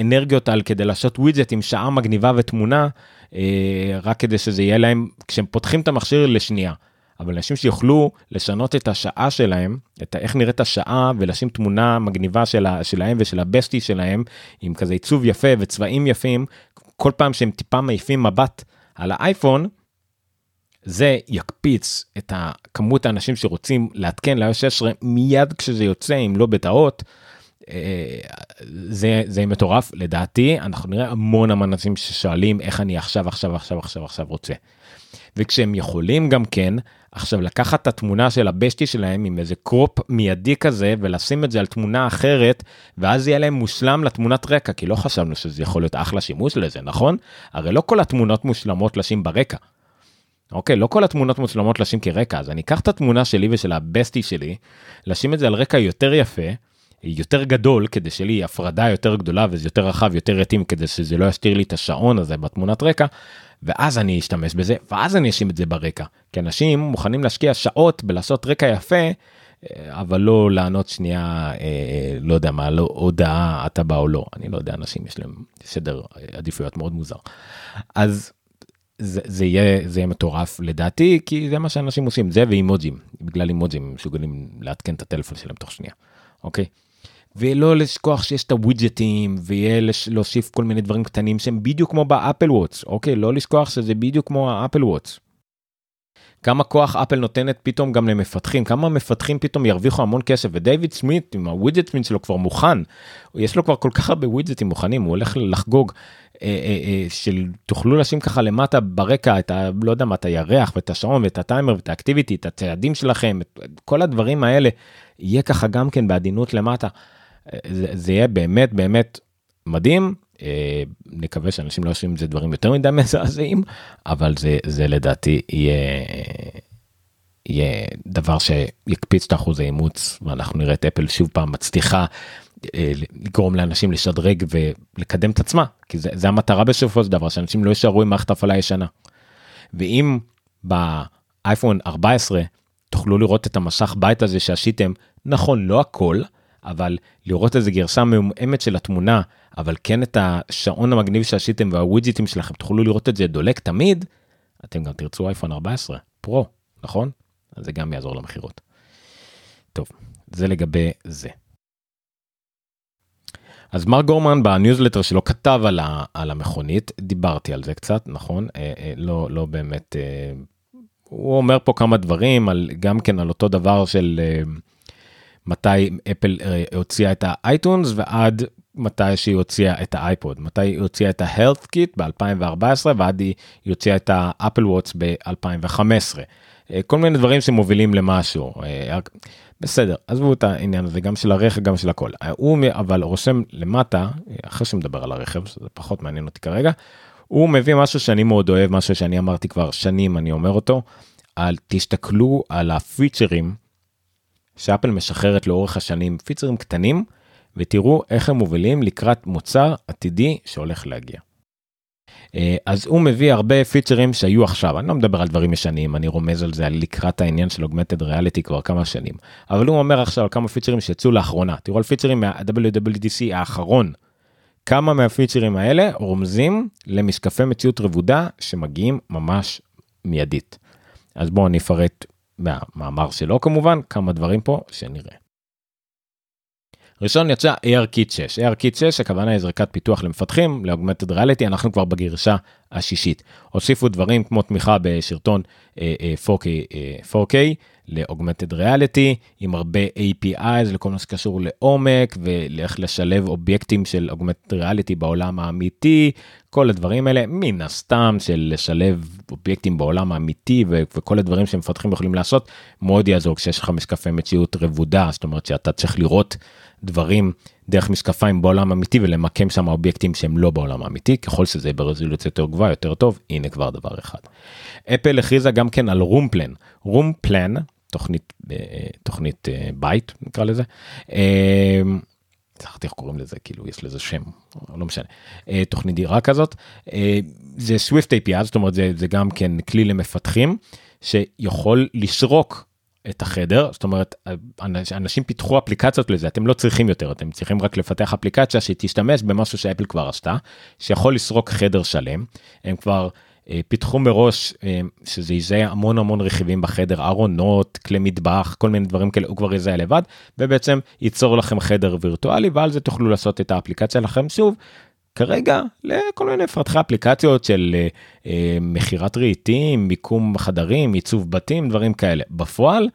אנרגיות על כדי לעשות widget עם שעה מגניבה ותמונה, אה, רק כדי שזה יהיה להם, כשהם פותחים את המכשיר לשנייה. אבל אנשים שיוכלו לשנות את השעה שלהם, את איך נראית השעה ולשים תמונה מגניבה שלה, שלהם ושל ה bestie שלהם, עם כזה עיצוב יפה וצבעים יפים, כל פעם שהם טיפה מעיפים מבט על האייפון, זה יקפיץ את כמות האנשים שרוצים לעדכן ל 16 מיד כשזה יוצא, אם לא בטעות. אה, זה זה מטורף לדעתי אנחנו נראה המון אנשים ששואלים איך אני עכשיו עכשיו עכשיו עכשיו עכשיו רוצה. וכשהם יכולים גם כן עכשיו לקחת את התמונה של הבשטי שלהם עם איזה קרופ מיידי כזה ולשים את זה על תמונה אחרת ואז יהיה להם מושלם לתמונת רקע כי לא חשבנו שזה יכול להיות אחלה שימוש לזה נכון? הרי לא כל התמונות מושלמות לשים ברקע. אוקיי לא כל התמונות מושלמות לשים כרקע אז אני אקח את התמונה שלי ושל הבסטי שלי לשים את זה על רקע יותר יפה יותר גדול כדי שלי הפרדה יותר גדולה וזה יותר רחב יותר יתאים כדי שזה לא יסתיר לי את השעון הזה בתמונת רקע ואז אני אשתמש בזה ואז אני אשים את זה ברקע כי אנשים מוכנים להשקיע שעות בלעשות רקע יפה אה, אבל לא לענות שנייה אה, לא יודע מה לא הודעה אתה בא או לא אני לא יודע אנשים יש להם סדר עדיפויות מאוד מוזר אז. זה, זה יהיה זה יהיה מטורף לדעתי כי זה מה שאנשים עושים זה ואימוג'ים בגלל אימוג'ים מסוגלים לעדכן את הטלפון שלהם תוך שנייה אוקיי. ולא לשכוח שיש את הווידג'טים ויהיה להוסיף כל מיני דברים קטנים שהם בדיוק כמו ב-Apple Watch אוקיי לא לשכוח שזה בדיוק כמו ה-Apple Watch. כמה כוח אפל נותנת פתאום גם למפתחים כמה מפתחים פתאום ירוויחו המון כסף ודייוויד סמית עם הווידג'טים שלו כבר מוכן יש לו כבר כל כך הרבה ווידג'טים מוכנים הוא הולך לחגוג אה, אה, אה, של תוכלו לשים ככה למטה ברקע את ה... לא יודע מה את הירח ואת השעון ואת הטיימר ואת האקטיביטי את הצעדים שלכם את כל הדברים האלה יהיה ככה גם כן בעדינות למטה. זה, זה יהיה באמת באמת מדהים. אה, נקווה שאנשים לא יושבים עם זה דברים יותר מדי מזעזעים, אבל זה, זה לדעתי יהיה, יהיה דבר שיקפיץ את אחוז האימוץ ואנחנו נראה את אפל שוב פעם מצליחה אה, לגרום לאנשים לשדרג ולקדם את עצמה כי זה, זה המטרה בסופו של דבר שאנשים לא יישארו עם מערכת הפעלה ישנה. ואם באייפון 14 תוכלו לראות את המשך בית הזה שעשיתם נכון לא הכל אבל לראות איזה גרשה מעומעמת של התמונה אבל כן את השעון המגניב שעשיתם והווידג'יטים שלכם תוכלו לראות את זה דולק תמיד אתם גם תרצו אייפון 14 פרו נכון אז זה גם יעזור למכירות. טוב זה לגבי זה. אז מר גורמן בניוזלטר שלו כתב על, ה, על המכונית דיברתי על זה קצת נכון אה, אה, לא לא באמת אה, הוא אומר פה כמה דברים על גם כן על אותו דבר של אה, מתי אפל אה, הוציאה את האייטונס ועד מתי שהיא הוציאה את האייפוד מתי היא הוציאה את ה-health kit ב-2014 ועד היא הוציאה את ה-Apple Watch ב-2015 כל מיני דברים שמובילים למשהו אה, בסדר עזבו את העניין הזה גם של הרכב גם של הכל. הוא אבל רושם למטה אחרי שמדבר על הרכב זה פחות מעניין אותי כרגע הוא מביא משהו שאני מאוד אוהב משהו שאני אמרתי כבר שנים אני אומר אותו על תסתכלו על הפיצ'רים שאפל משחררת לאורך השנים פיצ'רים קטנים ותראו איך הם מובילים לקראת מוצר עתידי שהולך להגיע. אה, אז הוא מביא הרבה פיצ'רים שהיו עכשיו אני לא מדבר על דברים ישנים אני רומז על זה על לקראת העניין של אוגמנטד ריאליטי כבר כמה שנים אבל הוא אומר עכשיו על כמה פיצ'רים שיצאו לאחרונה תראו על פיצ'רים מה-WWDC האחרון. כמה מהפיצ'רים האלה רומזים למשקפי מציאות רבודה שמגיעים ממש מיידית. אז בואו אני אפרט מהמאמר שלו כמובן כמה דברים פה שנראה. ראשון יצא ARKit 6, ARKit 6 הכוונה היא זריקת פיתוח למפתחים לאוגמנטד ריאליטי אנחנו כבר בגרשה השישית. הוסיפו דברים כמו תמיכה בשרטון 4K, 4K לאוגמנטד ריאליטי עם הרבה APIs לכל מה שקשור לעומק ואיך לשלב אובייקטים של אוגמנטד ריאליטי בעולם האמיתי כל הדברים האלה מן הסתם של לשלב אובייקטים בעולם האמיתי וכל הדברים שמפתחים יכולים לעשות מאוד יעזור כשיש לך משקפי מציאות רבודה זאת אומרת שאתה צריך לראות. דברים דרך משקפיים בעולם אמיתי ולמקם שם אובייקטים שהם לא בעולם האמיתי ככל שזה ברזולוציה יותר גבוהה יותר טוב הנה כבר דבר אחד. אפל הכריזה גם כן על רום פלן רום פלן תוכנית אה, תוכנית אה, בית נקרא לזה. זכרתי איך קוראים לזה כאילו יש לזה שם לא משנה אה, תוכנית דירה כזאת זה סוויפט API זאת אומרת זה, זה גם כן כלי למפתחים שיכול לסרוק את החדר זאת אומרת אנשים פיתחו אפליקציות לזה אתם לא צריכים יותר אתם צריכים רק לפתח אפליקציה שתשתמש במשהו שאפל כבר עשתה שיכול לסרוק חדר שלם. הם כבר אה, פיתחו מראש אה, שזה יזהה המון המון רכיבים בחדר ארונות כלי מטבח כל מיני דברים כאלה הוא כבר יזהה לבד ובעצם ייצור לכם חדר וירטואלי ועל זה תוכלו לעשות את האפליקציה לכם. שוב כרגע לכל מיני מפתחי אפליקציות של אה, אה, מכירת רהיטים, מיקום חדרים, עיצוב בתים, דברים כאלה. בפועל,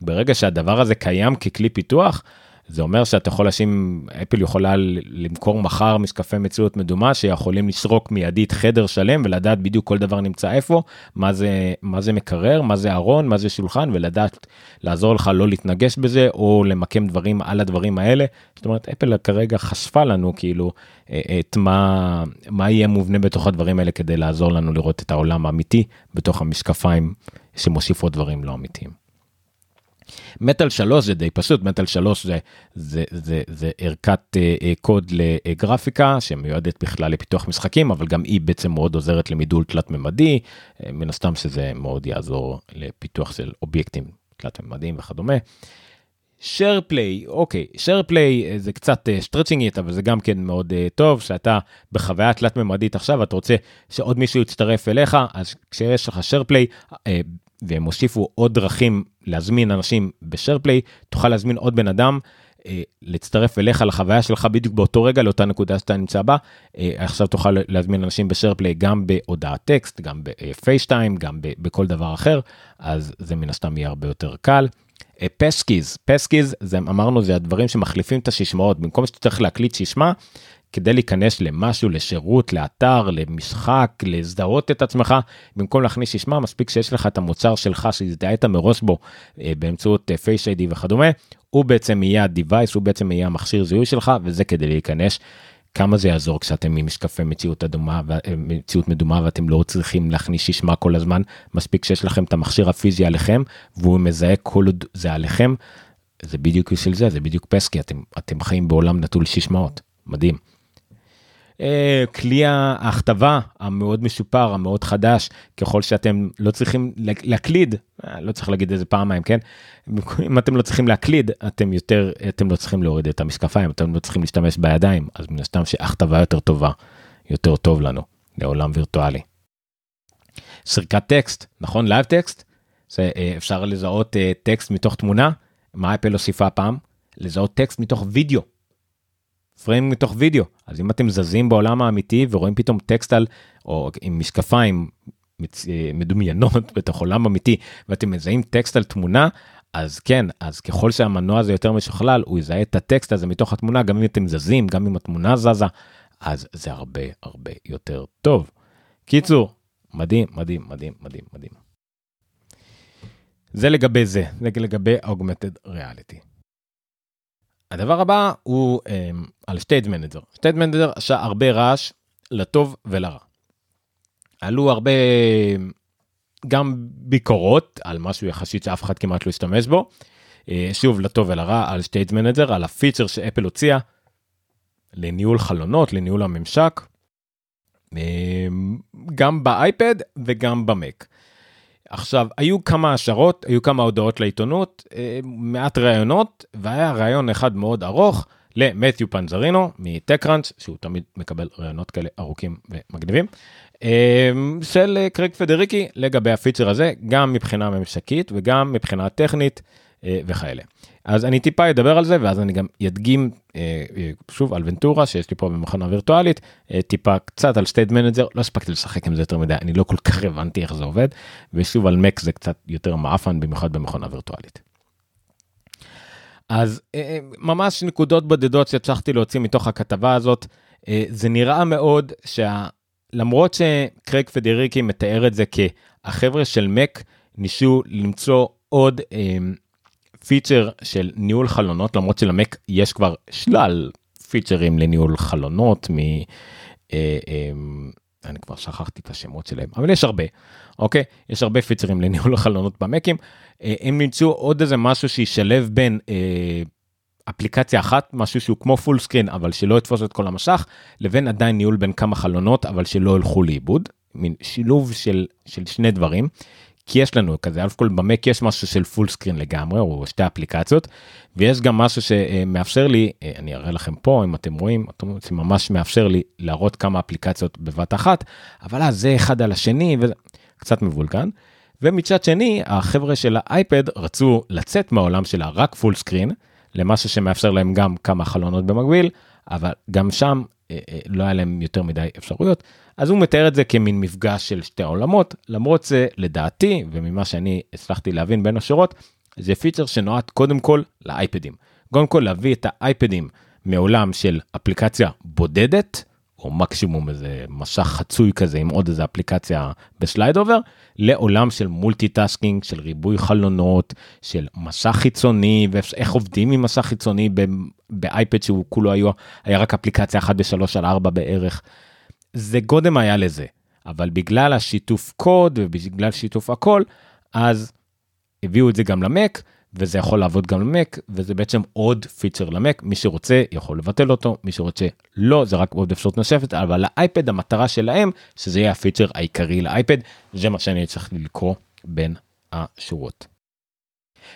ברגע שהדבר הזה קיים ככלי פיתוח, זה אומר שאתה יכול לשים, אפל יכולה למכור מחר משקפי מציאות מדומה שיכולים לסרוק מיידית חדר שלם ולדעת בדיוק כל דבר נמצא איפה, מה זה, מה זה מקרר, מה זה ארון, מה זה שולחן ולדעת לעזור לך לא להתנגש בזה או למקם דברים על הדברים האלה. זאת אומרת אפל כרגע חשפה לנו כאילו אה, את מה, מה יהיה מובנה בתוך הדברים האלה כדי לעזור לנו לראות את העולם האמיתי בתוך המשקפיים שמוסיפות דברים לא אמיתיים. מטאל 3 זה די פשוט מטאל 3 זה זה זה זה ערכת uh, uh, קוד לגרפיקה שמיועדת בכלל לפיתוח משחקים אבל גם היא בעצם מאוד עוזרת למידול תלת ממדי uh, מן הסתם שזה מאוד יעזור לפיתוח של אובייקטים תלת ממדיים וכדומה. play אוקיי share play זה קצת סטרצ'ינגית אבל זה גם כן מאוד uh, טוב שאתה בחוויה תלת ממדית עכשיו אתה רוצה שעוד מישהו יצטרף אליך אז כשיש לך play uh, והם הוסיפו עוד דרכים להזמין אנשים בשרפליי תוכל להזמין עוד בן אדם אה, להצטרף אליך לחוויה שלך בדיוק באותו רגע לאותה נקודה שאתה נמצא בה. אה, עכשיו תוכל להזמין אנשים בשרפליי גם בהודעת טקסט גם בפייסטיים גם בכל דבר אחר אז זה מן הסתם יהיה הרבה יותר קל. פסקיז. פסקיז זה אמרנו זה הדברים שמחליפים את השישמעות במקום שאתה צריך להקליט שישמע כדי להיכנס למשהו לשירות לאתר למשחק להזדהות את עצמך במקום להכניס שישמע מספיק שיש לך את המוצר שלך שהזדהית מראש בו אה, באמצעות פייס איי די וכדומה הוא בעצם יהיה ה-device הוא בעצם יהיה המכשיר זיהוי שלך וזה כדי להיכנס כמה זה יעזור כשאתם עם משקפי מציאות אדומה ומציאות מדומה ואתם לא צריכים להכניס שישמע כל הזמן מספיק שיש לכם את המכשיר הפיזי עליכם והוא מזהה כל עוד זה עליכם. זה בדיוק של זה זה בדיוק פסקי אתם אתם חיים בעולם נטול שישמעות מדהים. אה, כלי ההכתבה המאוד משופר המאוד חדש ככל שאתם לא צריכים להקליד אה, לא צריך להגיד איזה פעמיים כן? אם אתם לא צריכים להקליד אתם יותר אתם לא צריכים להוריד את המשקפיים אתם לא צריכים להשתמש בידיים אז מן הסתם שהכתבה יותר טובה יותר טוב לנו לעולם וירטואלי. סריקת טקסט נכון? live text זה אה, אפשר לזהות טקסט מתוך תמונה. מה אפל הוסיפה פעם? לזהות טקסט מתוך וידאו. פריים מתוך וידאו אז אם אתם זזים בעולם האמיתי ורואים פתאום טקסט על או עם משקפיים אה, מדומיינות בתוך עולם אמיתי ואתם מזהים טקסט על תמונה אז כן אז ככל שהמנוע הזה יותר משוכלל הוא יזהה את הטקסט הזה מתוך התמונה גם אם אתם זזים גם אם התמונה זזה אז זה הרבה הרבה יותר טוב. קיצור מדהים מדהים מדהים מדהים מדהים. זה לגבי זה זה לגבי augmented reality. הדבר הבא הוא אמ, על Stage Manager. Stage Manager עשה הרבה רעש לטוב ולרע. עלו הרבה גם ביקורות על משהו יחסית שאף אחד כמעט לא השתמש בו. אה, שוב לטוב ולרע על Stage Manager על הפיצ'ר שאפל הוציאה לניהול חלונות לניהול הממשק. אה, גם באייפד וגם במק. עכשיו היו כמה השערות היו כמה הודעות לעיתונות אה, מעט ראיונות והיה ראיון אחד מאוד ארוך למתיו פנזרינו מטקראנץ' שהוא תמיד מקבל ראיונות כאלה ארוכים ומגניבים אה, של קרייג פדריקי לגבי הפיצ'ר הזה גם מבחינה ממשקית וגם מבחינה טכנית אה, וכאלה. אז אני טיפה אדבר על זה ואז אני גם אדגים אה, אה, שוב על ונטורה שיש לי פה במכונה וירטואלית טיפה קצת על Stage Manager לא הספקתי לשחק עם זה יותר מדי אני לא כל כך הבנתי איך זה עובד ושוב על מק זה קצת יותר מעפן במיוחד במכונה וירטואלית. אז ממש נקודות בודדות שהצלחתי להוציא מתוך הכתבה הזאת זה נראה מאוד שלמרות שקרייג פדריגי מתאר את זה כהחבר'ה של מק ניסו למצוא עוד פיצ'ר של ניהול חלונות למרות שלמק יש כבר שלל פיצ'רים לניהול חלונות מ... אה, אה, אני כבר שכחתי את השמות שלהם אבל יש הרבה אוקיי? יש הרבה פיצ'רים לניהול חלונות במקים. אה, הם נמצאו עוד איזה משהו שישלב בין אה, אפליקציה אחת משהו שהוא כמו full screen אבל שלא יתפוס את כל המסך לבין עדיין ניהול בין כמה חלונות אבל שלא ילכו לאיבוד. מין שילוב של של שני דברים כי יש לנו כזה אלף כל במק יש משהו של full screen לגמרי או שתי אפליקציות ויש גם משהו שמאפשר לי אה, אני אראה לכם פה אם אתם רואים זה ממש מאפשר לי להראות כמה אפליקציות בבת אחת אבל אז זה אחד על השני וקצת מבולגן. ומצד שני החבר'ה של האייפד רצו לצאת מהעולם של הרק פול סקרין למשהו שמאפשר להם גם כמה חלונות במקביל אבל גם שם לא היה להם יותר מדי אפשרויות אז הוא מתאר את זה כמין מפגש של שתי העולמות למרות זה לדעתי וממה שאני הצלחתי להבין בין השורות זה פיצ'ר שנועד קודם כל לאייפדים. קודם כל להביא את האייפדים מעולם של אפליקציה בודדת או מקסימום איזה מסך חצוי כזה עם עוד איזה אפליקציה ב-slide over לעולם של multitasking של ריבוי חלונות של מסך חיצוני ואיך עובדים עם מסך חיצוני באייפד שהוא כולו היה, היה רק אפליקציה אחת בשלוש על ארבע בערך. זה קודם היה לזה, אבל בגלל השיתוף קוד ובגלל שיתוף הכל, אז הביאו את זה גם למק, וזה יכול לעבוד גם למק, וזה בעצם עוד פיצ'ר למק, מי שרוצה יכול לבטל אותו, מי שרוצה לא, זה רק עוד אפשרות נוספת, אבל לאייפד המטרה שלהם, שזה יהיה הפיצ'ר העיקרי לאייפד, זה מה שאני צריך לקרוא בין השורות.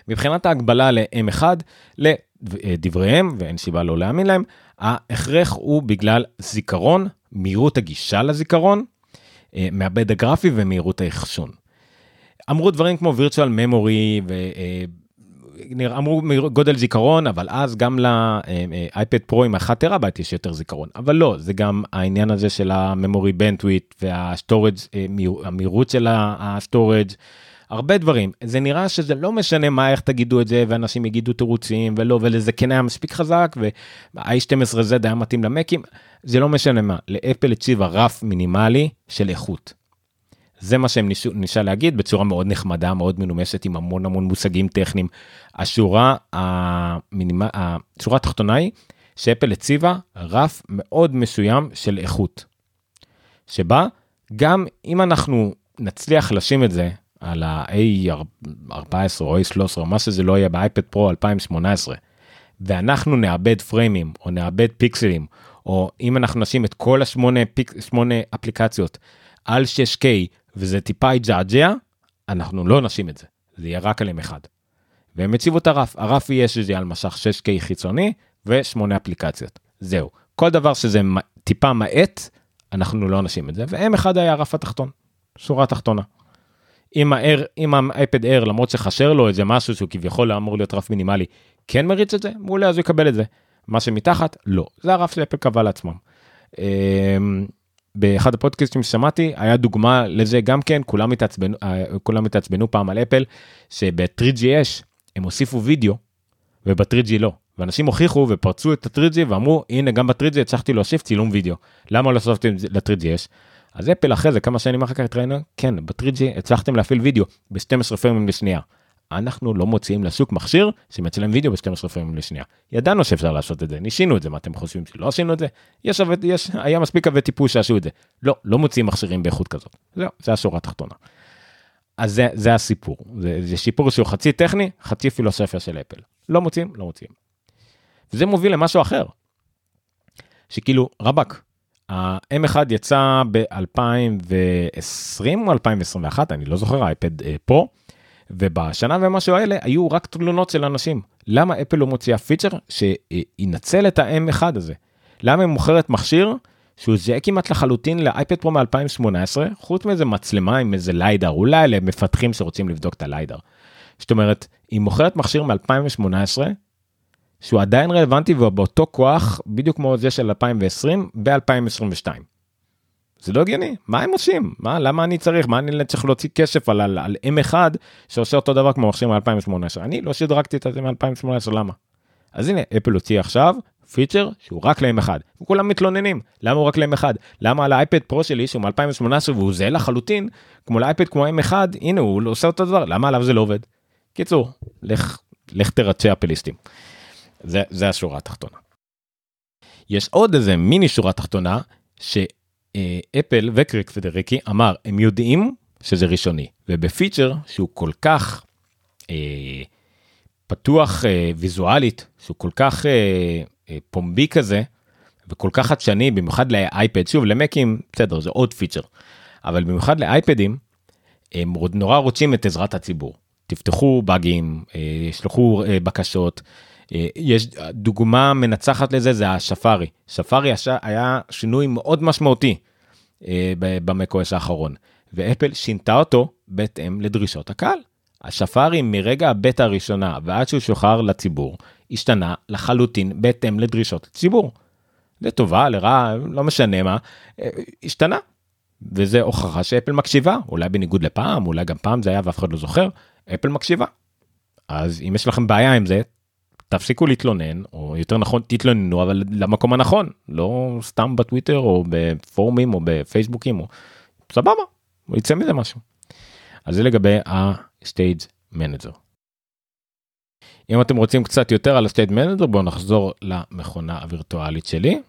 מבחינת ההגבלה ל-M1, לדבריהם, ואין סיבה לא להאמין להם, ההכרח הוא בגלל זיכרון מהירות הגישה לזיכרון, אה, מעבד הגרפי ומהירות האחסון. אמרו דברים כמו virtual memory ואמרו אה, גודל זיכרון אבל אז גם לאייפד פרו עם 1 טראבייט יש יותר זיכרון. אבל לא זה גם העניין הזה של ה-memory bandwidth וה-storage המהירות של ה-storage הרבה דברים. זה נראה שזה לא משנה מה איך תגידו את זה ואנשים יגידו תירוצים ולא ולזה כן היה מספיק חזק וה-A12Z היה מתאים למקים. זה לא משנה מה לאפל הציבה רף מינימלי של איכות. זה מה שהם ניסו, ניסה להגיד בצורה מאוד נחמדה מאוד מנומסת עם המון המון מושגים טכניים. השורה המינימה, השורה התחתונה היא שאפל הציבה רף מאוד מסוים של איכות. שבה גם אם אנחנו נצליח לשים את זה על ה-A14 או A13 או מה שזה לא יהיה באייפד פרו 2018 ואנחנו נאבד פריימים או נאבד פיקסלים או אם אנחנו נשים את כל השמונה פיק, אפליקציות על 6K וזה טיפה יג'עג'ע אנחנו לא נשים את זה זה יהיה רק על M1. והם הציבו את הרף הרף יהיה שזה יהיה על משך 6K חיצוני ושמונה אפליקציות זהו כל דבר שזה טיפה מאט אנחנו לא נשים את זה ו-M1 היה הרף התחתון שורה תחתונה. אם האייפד אר למרות שחשר לו איזה משהו שהוא כביכול אמור להיות רף מינימלי כן מריץ את זה מעולה אז הוא יקבל את זה. מה שמתחת לא זה הרף שאפל קבע לעצמם. באחד הפודקאסטים ששמעתי היה דוגמה לזה גם כן כולם התעצבנו אה, כולם התעצבנו פעם על אפל שב-3GS הם הוסיפו וידאו וב-3G לא. ואנשים הוכיחו ופרצו את ה-3G ואמרו הנה גם ב-3G הצלחתי להוסיף צילום וידאו. למה לא הוספתם ל-3GS אז אפל אחרי זה כמה שנים אחר כך התראינו כן ב-3G הצלחתם להפעיל וידאו ב-12 פרמים לשנייה. אנחנו לא מוציאים לשוק מכשיר שמצלם וידאו ב-12 פרמים לשנייה. ידענו שאפשר לעשות את זה, ניסינו את זה, מה אתם חושבים שלא עשינו את זה? יש, יש היה מספיק עבי טיפוס שעשו את זה. לא, לא מוציאים מכשירים באיכות כזאת. זהו, זה השורה התחתונה. אז זה, זה הסיפור, זה, זה שיפור שהוא חצי טכני, חצי פילוסופיה של אפל. לא מוציאים, לא מוציאים. וזה מוביל למשהו אחר. שכאילו, רבאק, ה-M1 יצא ב-2020 או 2021, אני לא זוכר, האייפד אה, פה, ובשנה ומשהו האלה היו רק תלונות של אנשים. למה אפל לא מוציאה פיצ'ר שינצל את ה-M1 הזה? למה היא מוכרת מכשיר שהוא זהה כמעט לחלוטין לאייפד פרו מ-2018, חוץ מאיזה מצלמה עם איזה ליידר, אולי למפתחים שרוצים לבדוק את הליידר. זאת אומרת, היא מוכרת מכשיר מ-2018, שהוא עדיין רלוונטי ובאותו כוח בדיוק כמו זה של 2020 ב-2022. זה לא הגיוני מה הם עושים מה למה אני צריך מה אני צריך להוציא כסף על, על, על M1 שעושה אותו דבר כמו מכשיר מ-2018 אני לא שדרגתי את זה מ-2018 למה. אז הנה אפל הוציא עכשיו פיצ'ר שהוא רק ל-M1 וכולם מתלוננים למה הוא רק ל-M1 למה על האייפד פרו שלי שהוא מ-2018 והוא זהה לחלוטין כמו לאייפד כמו M1 הנה הוא לא עושה אותו דבר למה עליו זה לא עובד. קיצור לך לך תרצה אפליסטים. זה, זה השורה התחתונה. יש עוד איזה מיני שורה תחתונה שאפל וקריק פדריקי אמר הם יודעים שזה ראשוני ובפיצ'ר שהוא כל כך אה, פתוח אה, ויזואלית שהוא כל כך אה, אה, פומבי כזה וכל כך חדשני במיוחד לאייפד שוב למקים בסדר זה עוד פיצ'ר אבל במיוחד לאייפדים הם נורא רוצים את עזרת הציבור תפתחו באגים אה, שלחו אה, בקשות. אה, יש דוגמה מנצחת לזה זה השפארי שפארי היה שינוי מאוד משמעותי אה, במקוס האחרון ואפל שינתה אותו בהתאם לדרישות הקהל. השפארי מרגע הבטא הראשונה ועד שהוא שוחרר לציבור השתנה לחלוטין בהתאם לדרישות הציבור. לטובה לרעה לא משנה מה אה, השתנה. וזה הוכחה שאפל מקשיבה אולי בניגוד לפעם אולי גם פעם זה היה ואף אחד לא זוכר אפל מקשיבה. אז אם יש לכם בעיה עם זה תפסיקו להתלונן או יותר נכון תתלוננו אבל למקום הנכון לא סתם בטוויטר או בפורומים או בפייסבוקים או סבבה יצא מזה משהו. אז זה לגבי ה-stage manager. אם אתם רוצים קצת יותר על ה-stage manager בואו נחזור למכונה הווירטואלית שלי.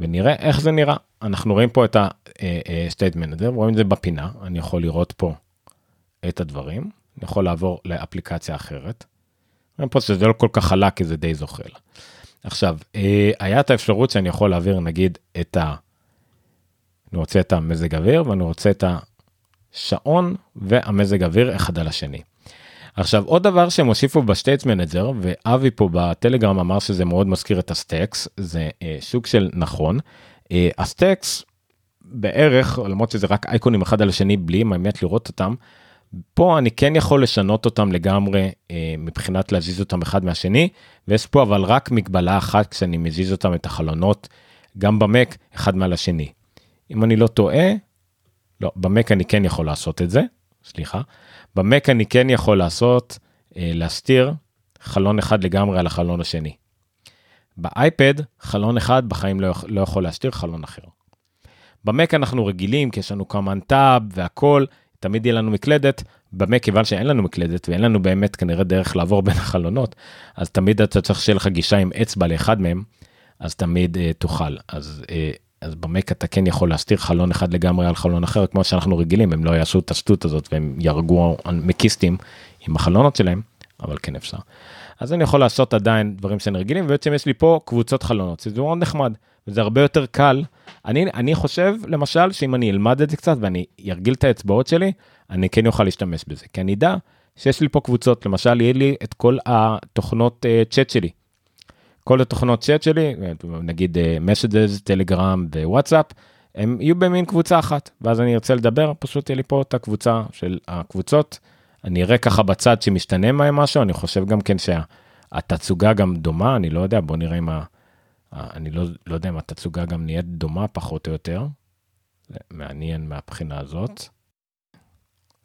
ונראה איך זה נראה אנחנו רואים פה את ה-state manager רואים את זה בפינה אני יכול לראות פה את הדברים אני יכול לעבור לאפליקציה אחרת. פה שזה לא כל כך חלק כי זה די זוחל. עכשיו אה, היה את האפשרות שאני יכול להעביר נגיד את ה... אני רוצה את המזג אוויר ואני רוצה את השעון והמזג אוויר אחד על השני. עכשיו עוד דבר שהם הוסיפו ב-Stage Manager ואבי פה בטלגרם אמר שזה מאוד מזכיר את ה-stacks זה אה, סוג של נכון. אה, ה-stacks בערך למרות שזה רק אייקונים אחד על השני בלי באמת לראות אותם פה אני כן יכול לשנות אותם לגמרי אה, מבחינת להזיז אותם אחד מהשני ויש פה אבל רק מגבלה אחת כשאני מזיז אותם את החלונות גם במק אחד מעל השני. אם אני לא טועה, לא במק אני כן יכול לעשות את זה, סליחה, במק אני כן יכול לעשות אה, להסתיר חלון אחד לגמרי על החלון השני. באייפד חלון אחד בחיים לא, לא יכול להסתיר חלון אחר. במק אנחנו רגילים כי יש לנו כמה טאב והכל תמיד יהיה לנו מקלדת, במה כיוון שאין לנו מקלדת ואין לנו באמת כנראה דרך לעבור בין החלונות, אז תמיד אתה צריך שיהיה לך גישה עם אצבע לאחד מהם, אז תמיד uh, תוכל. אז, uh, אז במק אתה כן יכול להסתיר חלון אחד לגמרי על חלון אחר, כמו שאנחנו רגילים, הם לא יעשו את השטות הזאת והם יהרגו מקיסטים עם החלונות שלהם, אבל כן אפשר. אז אני יכול לעשות עדיין דברים שאני רגילים, ובעצם יש לי פה קבוצות חלונות, זה מאוד נחמד, וזה הרבה יותר קל. אני, אני חושב, למשל, שאם אני אלמד את זה קצת ואני ארגיל את האצבעות שלי, אני כן אוכל להשתמש בזה, כי אני אדע שיש לי פה קבוצות, למשל, יהיה לי את כל התוכנות uh, צ'אט שלי. כל התוכנות צ'אט שלי, נגיד מסג'ז, uh, טלגרם ווואטסאפ, הם יהיו במין קבוצה אחת, ואז אני ארצה לדבר, פשוט יהיה לי פה את הקבוצה של הקבוצות. אני אראה ככה בצד שמשתנה מהם משהו, אני חושב גם כן שהתצוגה גם דומה, אני לא יודע, בוא נראה אם. אני לא, לא יודע אם התצוגה גם נהיית דומה פחות או יותר. מעניין מהבחינה הזאת.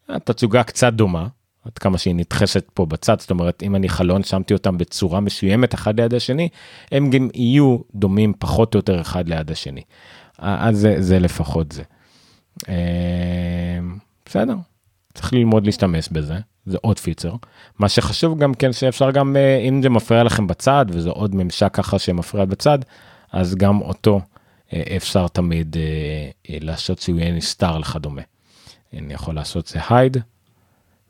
התצוגה קצת דומה, עד כמה שהיא נדחסת פה בצד, זאת אומרת, אם אני חלון שמתי אותם בצורה מסוימת אחד ליד השני, הם גם יהיו דומים פחות או יותר אחד ליד השני. אז זה, זה לפחות זה. בסדר, צריך ללמוד להשתמש בזה, זה עוד פיצר. מה שחשוב גם כן שאפשר גם, אם זה מפריע לכם בצד, וזה עוד ממשק ככה שמפריע בצד, אז גם אותו אפשר תמיד לעשות שהוא יהיה נסתר לכדומה. אני יכול לעשות זה hide,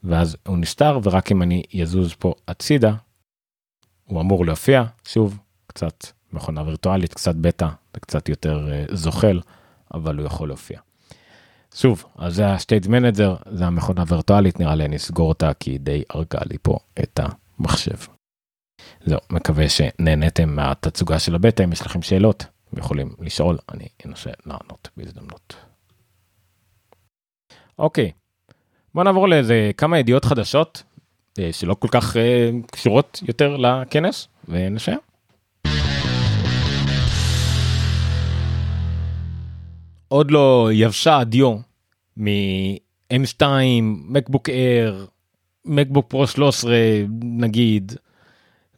ואז הוא נסתר, ורק אם אני יזוז פה הצידה, הוא אמור להופיע, שוב, קצת מכונה וירטואלית, קצת בטא, וקצת יותר זוחל, אבל הוא יכול להופיע. שוב, אז זה ה-state manager, זה המכונה וירטואלית, נראה לי אני אסגור אותה כי די הרגה לי פה את המחשב. זהו, מקווה שנהניתם מהתצוגה של הבטא, אם יש לכם שאלות, יכולים לשאול, אני אנסה לענות בהזדמנות. אוקיי, בוא נעבור לאיזה כמה ידיעות חדשות שלא כל כך קשורות יותר לכנס ונשאר. עוד לא יבשה הדיו מ-M2, מקבוק אייר, מקבוק פרו 13 נגיד,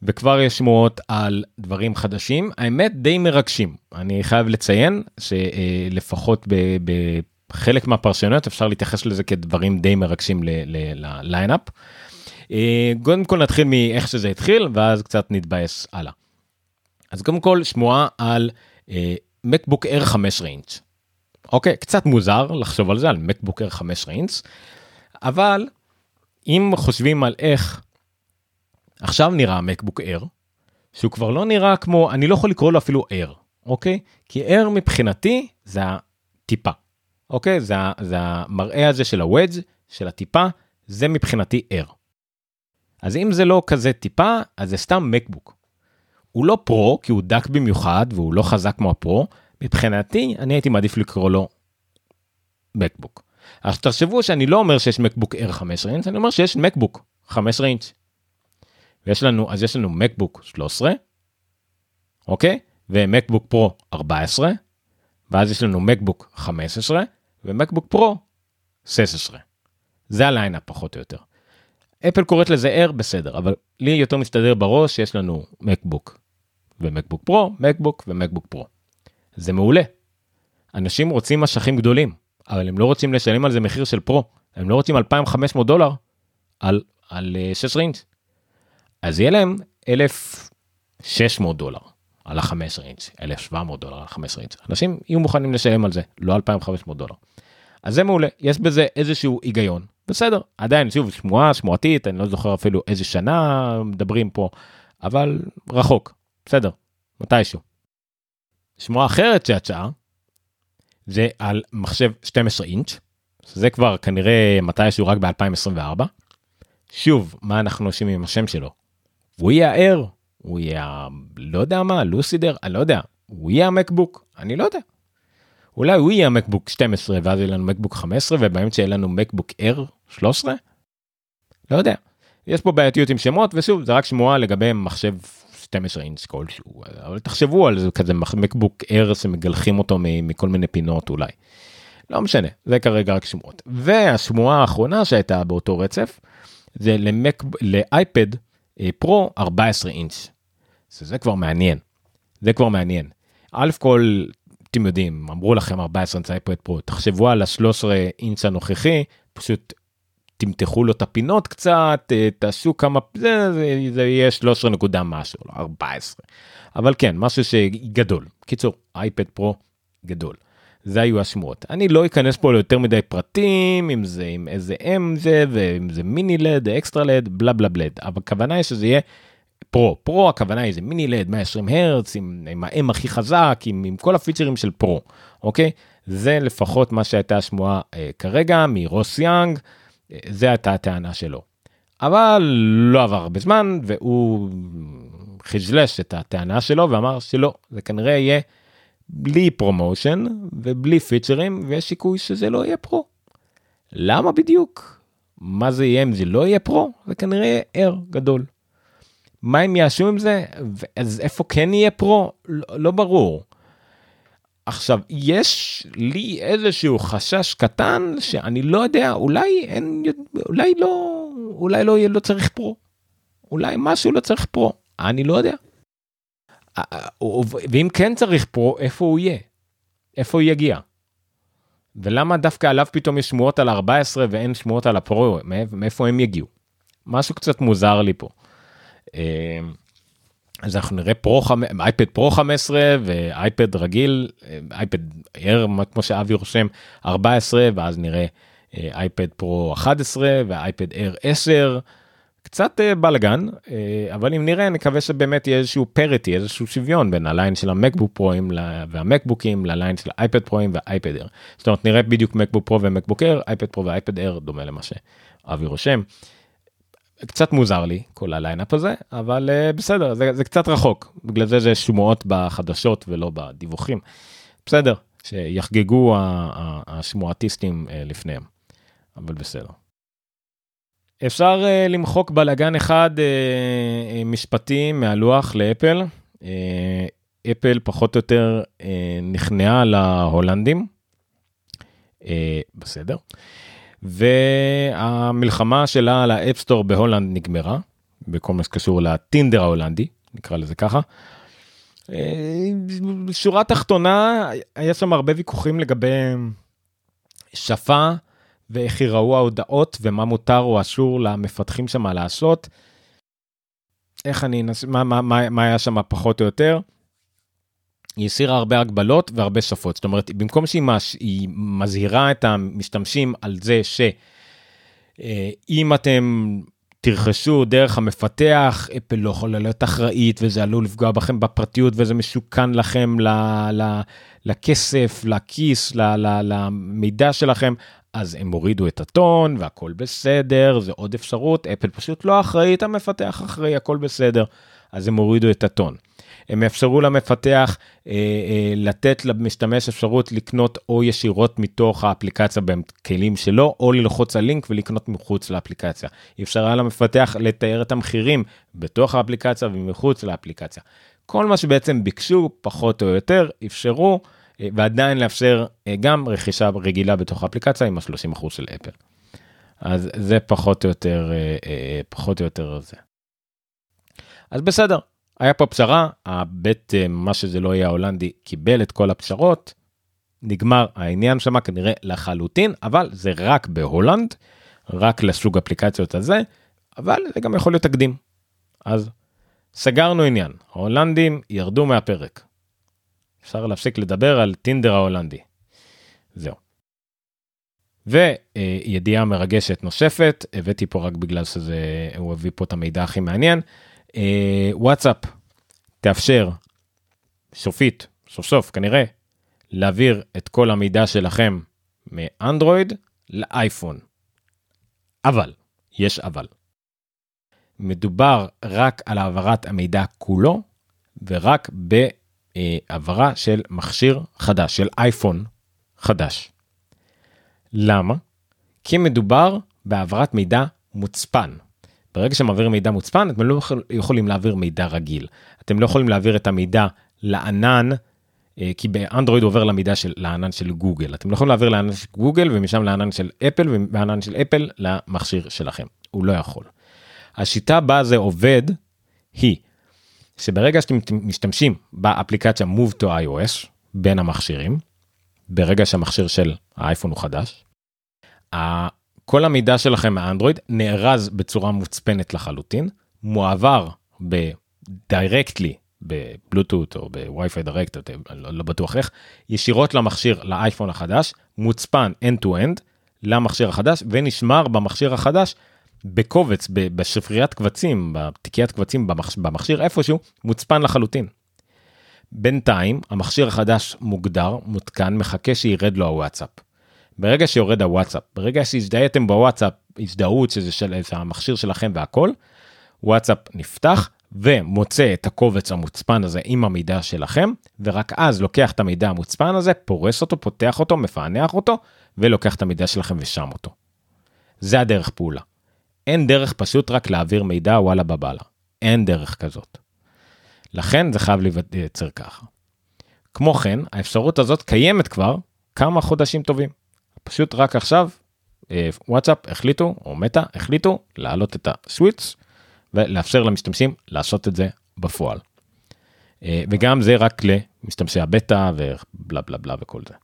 וכבר יש שמועות על דברים חדשים, האמת די מרגשים. אני חייב לציין שלפחות בחלק מהפרשנויות אפשר להתייחס לזה כדברים די מרגשים לליינאפ. קודם כל נתחיל מאיך שזה התחיל ואז קצת נתבאס הלאה. אז קודם כל שמועה על מקבוק אייר 5 ריינץ'. אוקיי, קצת מוזר לחשוב על זה, על מקבוק אייר 5 ריינץ', אבל אם חושבים על איך עכשיו נראה מקבוק אייר, שהוא כבר לא נראה כמו, אני לא יכול לקרוא לו אפילו אייר, אוקיי? כי אייר מבחינתי זה הטיפה, אוקיי? זה, זה המראה הזה של הוודג' של הטיפה, זה מבחינתי אייר. אז אם זה לא כזה טיפה, אז זה סתם מקבוק. הוא לא פרו, כי הוא דק במיוחד והוא לא חזק כמו הפרו, מבחינתי אני הייתי מעדיף לקרוא לו מקבוק. אז תחשבו שאני לא אומר שיש מקבוק אייר 15 אינץ', אני אומר שיש מקבוק 15 אינץ'. ויש לנו, אז יש לנו מקבוק 13, אוקיי? ומקבוק פרו 14, ואז יש לנו מקבוק 15, ומקבוק פרו 16. זה ה-lineup פחות או יותר. אפל קוראת לזה Air בסדר, אבל לי יותר מסתדר בראש שיש לנו מקבוק ומקבוק פרו, מקבוק ומקבוק פרו. זה מעולה. אנשים רוצים משכים גדולים, אבל הם לא רוצים לשלם על זה מחיר של פרו, הם לא רוצים 2,500 דולר על, על 6 ריינץ'. אז יהיה להם 1,600 דולר על ה-5 ריינץ', 1,700 דולר על ה-5 ריינץ'. אנשים יהיו מוכנים לשלם על זה, לא 2,500 דולר. אז זה מעולה, יש בזה איזשהו היגיון. בסדר, עדיין, שוב, שמועה, שמועתית, אני לא זוכר אפילו איזה שנה מדברים פה, אבל רחוק, בסדר, מתישהו. שמועה אחרת שיצאה, זה על מחשב 12 אינץ', זה כבר כנראה מתישהו רק ב-2024. שוב, מה אנחנו עושים עם השם שלו? הוא יהיה הער, הוא יהיה, לא יודע מה, לוסידר, אני לא יודע, הוא יהיה המקבוק, אני לא יודע. אולי הוא יהיה מקבוק 12 ואז יהיה לנו מקבוק 15 ובאמצע יהיה לנו מקבוק אר 13? לא יודע. יש פה בעייתיות עם שמות ושוב זה רק שמועה לגבי מחשב 12 אינץ' כלשהו אבל תחשבו על זה כזה מקבוק אר שמגלחים אותו מכל מיני פינות אולי. לא משנה זה כרגע רק שמועות והשמועה האחרונה שהייתה באותו רצף זה למק לאייפד פרו 14 אינץ'. זה כבר מעניין. זה כבר מעניין. א' כל אתם יודעים, אמרו לכם 14 אינץ' אייפד פרו, תחשבו על ה-13 אינץ' הנוכחי, פשוט תמתחו לו את הפינות קצת, אה, תעשו כמה, זה, זה, זה יהיה 13 נקודה משהו, 14. לא, אבל כן, משהו שגדול. קיצור, אייפד פרו גדול. זה היו השמועות. אני לא אכנס פה ליותר מדי פרטים, אם זה עם איזה אם זה, ואם זה מיני לד, אקסטרה לד, בלה בלה בלה. אבל הכוונה היא שזה יהיה פרו. פרו הכוונה היא זה מיני לד 120 הרץ, עם, עם האם הכי חזק, עם, עם כל הפיצ'רים של פרו, אוקיי? זה לפחות מה שהייתה השמועה אה, כרגע מרוס יאנג, זה הייתה הטענה שלו. אבל לא עבר הרבה זמן והוא החליש את הטענה שלו ואמר שלא, זה כנראה יהיה בלי ProMotion ובלי פיצ'רים ויש סיכוי שזה לא יהיה פרו. למה בדיוק? מה זה יהיה אם זה לא יהיה פרו? זה כנראה Air גדול. מה הם יעשו עם זה? אז איפה כן יהיה פרו? לא, לא ברור. עכשיו יש לי איזשהו חשש קטן שאני לא יודע אולי אין אולי לא אולי לא לא צריך פרו. אולי משהו לא צריך פרו אני לא יודע. ואם כן צריך פרו איפה הוא יהיה? איפה הוא יגיע? ולמה דווקא עליו פתאום יש שמועות על 14 ואין שמועות על הפרו מאיפה הם יגיעו? משהו קצת מוזר לי פה. אה, אז אנחנו נראה פרו אייפד פרו 15 ואייפד רגיל אייפד אר כמו שאבי רושם 14 ואז נראה אה, אייפד פרו 11 ואייפד אר 10 קצת אה, בלאגן אבל אם נראה נקווה שבאמת יהיה איזשהו פריטי איזשהו שוויון בין הליין של המקבוק פרוים והמקבוקים לליין של אייפד פרוים ואייפד אר. זאת אומרת נראה בדיוק מקבוק פרו ומקבוק אר אייפד פרו ואייפד אר דומה למה שאבי רושם. קצת מוזר לי כל ה-lineup הזה אבל אה, בסדר זה, זה קצת רחוק בגלל זה זה שמועות בחדשות ולא בדיווחים. בסדר שיחגגו השמועטיסטים אה, לפניהם אבל בסדר. אפשר אה, למחוק בלאגן אחד אה, משפטי מהלוח לאפל. אה, אפל פחות או יותר אה, נכנעה להולנדים. אה, בסדר. והמלחמה שלה על ה App Store בהולנד נגמרה, בכל מה שקשור לטינדר ההולנדי, נקרא לזה ככה. אה, שורה תחתונה, היה שם הרבה ויכוחים לגבי שפה ואיך ייראו ההודעות ומה מותר או אסור למפתחים שם לעשות. איך אני, מה, מה, מה, מה היה שם פחות או יותר. היא הסירה הרבה הגבלות והרבה שפות. זאת אומרת, במקום שהיא מש... מזהירה את המשתמשים על זה שאם אה, אתם תרכשו דרך המפתח, אפל לא יכולה להיות אחראית וזה עלול לפגוע בכם בפרטיות וזה משוכן לכם ל... ל... לכסף, לכיס, ל... ל... למידע שלכם, אז הם הורידו את הטון והכל בסדר, זה עוד אפשרות, אפל פשוט לא אחראית, המפתח אחראי, הכל בסדר, אז הם הורידו את הטון. הם יאפשרו למפתח אה, אה, לתת למשתמש אפשרות לקנות או ישירות מתוך האפליקציה בכלים שלו, או ללחוץ על לינק ולקנות מחוץ לאפליקציה. אפשרה למפתח לתאר את המחירים בתוך האפליקציה ומחוץ לאפליקציה. כל מה שבעצם ביקשו, פחות או יותר, אפשרו, אה, ועדיין לאפשר אה, גם רכישה רגילה בתוך האפליקציה עם ה-30% של אפל. אז זה פחות או יותר, אה, אה, פחות או יותר זה. אז בסדר, היה פה פשרה, הבית, אה, מה שזה לא יהיה ההולנדי, קיבל את כל הפשרות, נגמר העניין שם כנראה לחלוטין, אבל זה רק בהולנד, רק לסוג אפליקציות הזה, אבל זה גם יכול להיות תקדים. אז סגרנו עניין, ההולנדים ירדו מהפרק. אפשר להפסיק לדבר על טינדר ההולנדי. זהו. וידיעה מרגשת נוספת, הבאתי פה רק בגלל שזה, הוא הביא פה את המידע הכי מעניין. אה, וואטסאפ תאפשר סופית, סוף סוף כנראה, להעביר את כל המידע שלכם מאנדרואיד לאייפון. אבל, יש אבל. מדובר רק על העברת המידע כולו ורק בהעברה של מכשיר חדש, של אייפון חדש. למה? כי מדובר בהעברת מידע מוצפן. ברגע שמעבירים מידע מוצפן אתם לא יכולים להעביר מידע רגיל. אתם לא יכולים להעביר את המידע לענן אה, כי באנדרואיד עובר למידע של לענן של גוגל אתם לא יכולים להעביר לענן של גוגל ומשם לענן של אפל ומענן של אפל למכשיר שלכם הוא לא יכול. השיטה בה זה עובד היא שברגע שאתם משתמשים באפליקציה move to iOS בין המכשירים ברגע שהמכשיר של האייפון הוא חדש. כל המידע שלכם מהאנדרואיד נארז בצורה מוצפנת לחלוטין, מועבר ב-directly בבלוטות או בווי-פיי דירקט, לא, לא בטוח איך, ישירות למכשיר לאייפון החדש, מוצפן end to end למכשיר החדש ונשמר במכשיר החדש בקובץ, בשפריית קבצים, בתיקיית קבצים במכשיר, במכשיר איפשהו, מוצפן לחלוטין. בינתיים המכשיר החדש מוגדר, מותקן, מחכה שירד לו הוואטסאפ. ברגע שיורד הוואטסאפ, ברגע שהזדהיתם בוואטסאפ, הזדהות שזה של המכשיר שלכם והכל, וואטסאפ נפתח ומוצא את הקובץ המוצפן הזה עם המידע שלכם, ורק אז לוקח את המידע המוצפן הזה, פורס אותו, פותח אותו, מפענח אותו, ולוקח את המידע שלכם ושם אותו. זה הדרך פעולה. אין דרך פשוט רק להעביר מידע וואלה בבאללה. אין דרך כזאת. לכן זה חייב לייצר ככה. כמו כן, האפשרות הזאת קיימת כבר כמה חודשים טובים. פשוט רק עכשיו אה, וואטסאפ החליטו, או מטא החליטו, להעלות את הסוויץ ולאפשר למשתמשים לעשות את זה בפועל. אה, וגם זה רק למשתמשי הבטא ובלה בלה בלה וכל זה.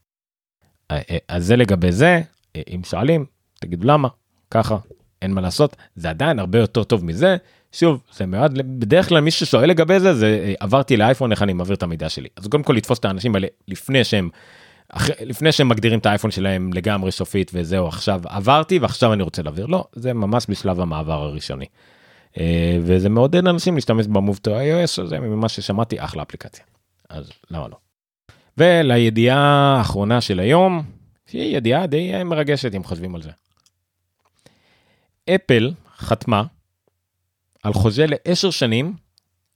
אה, אז זה לגבי זה, אם שואלים, תגידו למה, ככה, אין מה לעשות, זה עדיין הרבה יותר טוב מזה. שוב, זה מאוד, בדרך כלל מי ששואל לגבי זה, זה עברתי לאייפון, איך אני מעביר את המידע שלי. אז קודם כל לתפוס את האנשים האלה לפני שהם אחרי, לפני שהם מגדירים את האייפון שלהם לגמרי סופית וזהו עכשיו עברתי ועכשיו אני רוצה להעביר לא זה ממש בשלב המעבר הראשוני. אה, וזה מעודד אנשים להשתמש במוב טו iOS זה ממה ששמעתי אחלה אפליקציה. אז למה לא. ולידיעה האחרונה של היום שהיא ידיעה די מרגשת אם חושבים על זה. אפל חתמה על חוזה לעשר שנים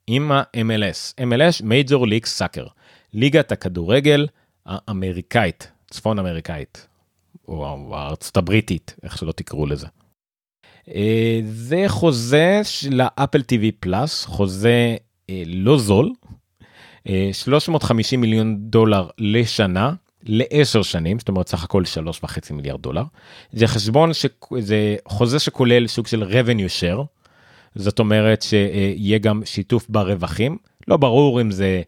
עם ה-MLS, MLS Major League Soccer, ליגת הכדורגל האמריקאית, צפון אמריקאית, או הארצות הבריטית, איך שלא תקראו לזה. אה, זה חוזה של האפל TV פלאס, חוזה אה, לא זול, 350 אה, מיליון דולר לשנה, לעשר שנים, זאת אומרת סך הכל 3.5 מיליארד דולר. זה חשבון, ש... זה חוזה שכולל סוג של revenue share, זאת אומרת שיהיה גם שיתוף ברווחים, לא ברור אם זה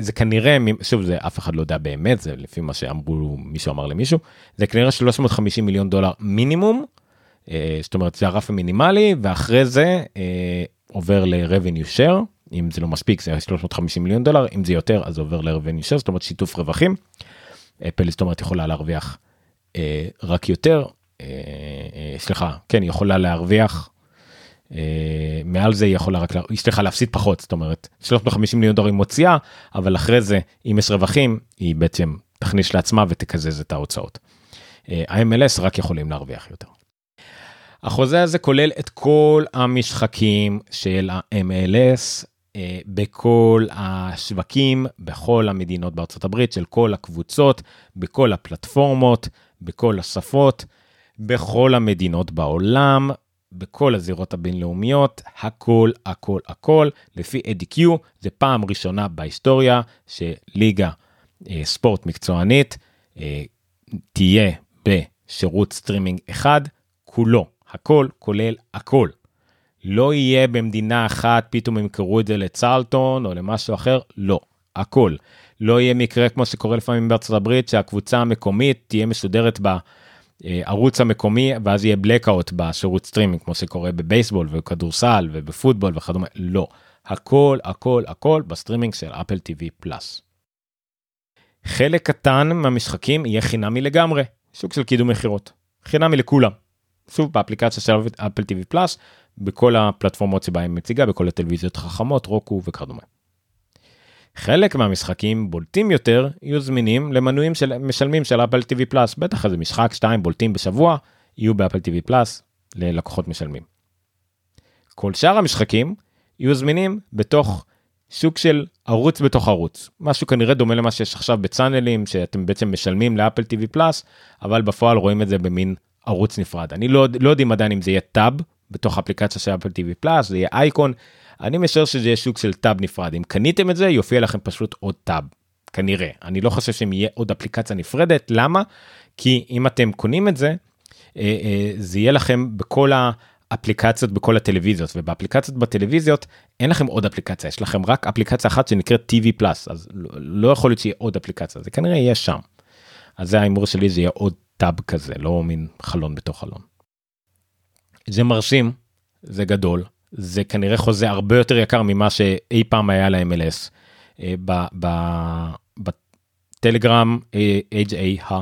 זה כנראה שוב זה אף אחד לא יודע באמת זה לפי מה שאמרו מישהו אמר למישהו זה כנראה 350 מיליון דולר מינימום. אה, זאת אומרת זה הרף המינימלי ואחרי זה אה, עובר ל-revenue share אם זה לא מספיק זה 350 מיליון דולר אם זה יותר אז עובר ל-revenue share זאת אומרת שיתוף רווחים. אפל זאת אומרת יכולה להרוויח אה, רק יותר סליחה כן יכולה להרוויח מעל זה היא יכולה רק, היא צריכה להפסיד פחות, זאת אומרת 350 מיליון דולר היא מוציאה, אבל אחרי זה אם יש רווחים היא בעצם תכניס לעצמה ותקזז את ההוצאות. אה, ה-MLS רק יכולים להרוויח יותר. החוזה הזה כולל את כל המשחקים של ה-MLS אה, בכל השווקים, בכל המדינות בארצות הברית, של כל הקבוצות, בכל הפלטפורמות, בכל השפות, בכל המדינות בעולם, בכל הזירות הבינלאומיות, הכל, הכל, הכל, לפי אדי קיו, זה פעם ראשונה בהיסטוריה שליגה אה, ספורט מקצוענית אה, תהיה בשירות סטרימינג אחד, כולו, הכל, כולל הכל. לא יהיה במדינה אחת, פתאום ימכרו את זה לצרלטון או למשהו אחר, לא, הכל. לא יהיה מקרה כמו שקורה לפעמים בארצות הברית, שהקבוצה המקומית תהיה משודרת בה. ערוץ המקומי ואז יהיה blackout בשירות סטרימינג כמו שקורה בבייסבול וכדורסל ובפוטבול וכדומה לא הכל הכל הכל בסטרימינג של Apple TV Plus. חלק קטן מהמשחקים יהיה חינמי לגמרי סוג של קידום מכירות חינמי לכולם. שוב באפליקציה של אפל טיווי פלאס בכל הפלטפורמות שבהם מציגה בכל הטלוויזיות החכמות רוקו וכדומה. חלק מהמשחקים בולטים יותר יהיו זמינים למנויים של משלמים של אפל טיווי פלאס. בטח איזה משחק 2 בולטים בשבוע יהיו באפל טיווי פלאס ללקוחות משלמים. כל שאר המשחקים יהיו זמינים בתוך סוג של ערוץ בתוך ערוץ. משהו כנראה דומה למה שיש עכשיו בצאנלים שאתם בעצם משלמים ל Apple TV Plus אבל בפועל רואים את זה במין ערוץ נפרד. אני לא, לא יודעים עדיין אם זה יהיה טאב בתוך אפליקציה של Apple TV Plus זה יהיה אייקון אני משער שזה יהיה סוג של טאב נפרד אם קניתם את זה יופיע לכם פשוט עוד טאב כנראה אני לא חושב שאם יהיה עוד אפליקציה נפרדת למה כי אם אתם קונים את זה אה, אה, זה יהיה לכם בכל האפליקציות בכל הטלוויזיות ובאפליקציות בטלוויזיות אין לכם עוד אפליקציה יש לכם רק אפליקציה אחת שנקראת TV פלאס אז לא, לא יכול להיות שיהיה עוד אפליקציה זה כנראה יהיה שם. אז זה ההימור שלי זה יהיה עוד טאב כזה לא מין חלון בתוך חלון. זה מרשים, זה גדול, זה כנראה חוזה הרבה יותר יקר ממה שאי פעם היה ל-MLS. בטלגרם HA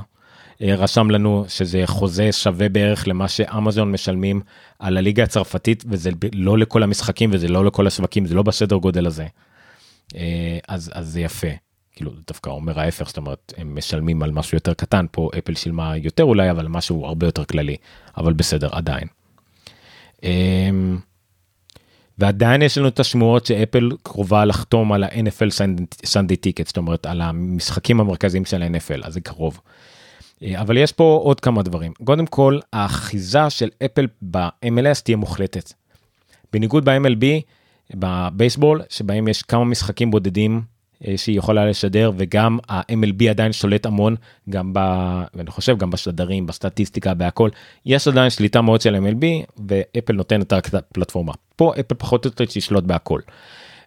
רשם לנו שזה חוזה שווה בערך למה שאמזון משלמים על הליגה הצרפתית וזה לא לכל המשחקים וזה לא לכל השווקים זה לא בסדר גודל הזה. אה, אז אז זה יפה כאילו דווקא אומר ההפך זאת אומרת הם משלמים על משהו יותר קטן פה אפל שילמה יותר אולי אבל משהו הרבה יותר כללי אבל בסדר עדיין. ועדיין יש לנו את השמועות שאפל קרובה לחתום על ה-NFL סנדי טיקט זאת אומרת על המשחקים המרכזיים של ה-NFL אז זה קרוב. אה, אבל יש פה עוד כמה דברים קודם כל האחיזה של אפל ב-MLS תהיה מוחלטת. בניגוד ב-MLB בבייסבול שבהם יש כמה משחקים בודדים שהיא יכולה לשדר וגם ה-MLB עדיין שולט המון גם ב... אני חושב גם בשדרים בסטטיסטיקה בהכל יש עדיין שליטה מאוד של MLB ואפל נותנת רק את הפלטפורמה פה אפל פחות או יותר תשלוט בהכל.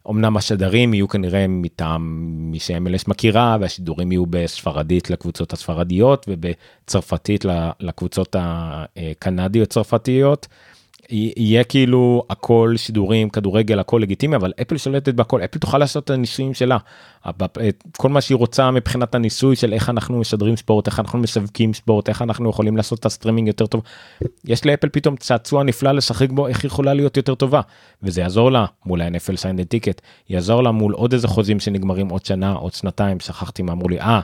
אמנם השדרים יהיו כנראה מטעם מי ש-MLS מכירה והשידורים יהיו בספרדית לקבוצות הספרדיות ובצרפתית לקבוצות הקנדיות צרפתיות. יהיה כאילו הכל שידורים כדורגל הכל לגיטימי אבל אפל שולטת בכל אפל תוכל לעשות את הניסויים שלה. כל מה שהיא רוצה מבחינת הניסוי של איך אנחנו משדרים ספורט איך אנחנו משווקים ספורט איך אנחנו יכולים לעשות את הסטרימינג יותר טוב. יש לאפל פתאום צעצוע נפלא לשחק בו איך יכולה להיות יותר טובה. וזה יעזור לה מול ה-NFL Sunday Ticket יעזור לה מול עוד איזה חוזים שנגמרים עוד שנה עוד שנתיים. שכחתי מה אמרו לי. אה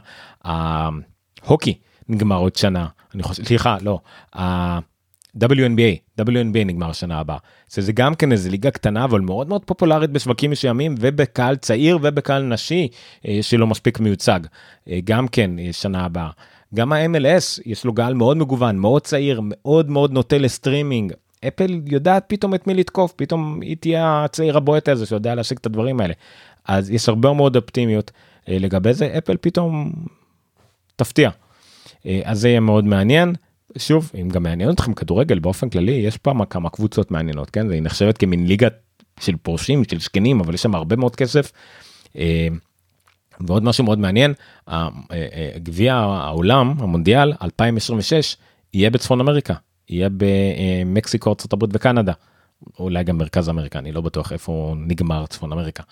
ההוקי נגמר עוד שנה. אני חושב סליחה לא. WNBA, WNBA נגמר השנה הבאה. שזה גם כן איזה ליגה קטנה אבל מאוד מאוד פופולרית בשווקים מסוימים ובקהל צעיר ובקהל נשי אה, שלא מספיק מיוצג. אה, גם כן שנה הבאה. גם ה-MLS יש לו קהל מאוד מגוון, מאוד צעיר, מאוד מאוד נוטה לסטרימינג. אפל יודעת פתאום את מי לתקוף, פתאום היא תהיה הצעיר הבועט הזה שיודע להשיג את הדברים האלה. אז יש הרבה מאוד אופטימיות אה, לגבי זה, אפל פתאום תפתיע. אז זה יהיה מאוד מעניין. שוב אם גם מעניין אתכם כדורגל באופן כללי יש פה כמה קבוצות מעניינות כן והיא נחשבת כמין ליגה של פורשים של שכנים אבל יש שם הרבה מאוד כסף. אה, ועוד משהו מאוד מעניין אה, אה, גביע העולם המונדיאל 2026 יהיה בצפון אמריקה יהיה במקסיקו הברית וקנדה אולי גם מרכז אמריקה אני לא בטוח איפה נגמר צפון אמריקה.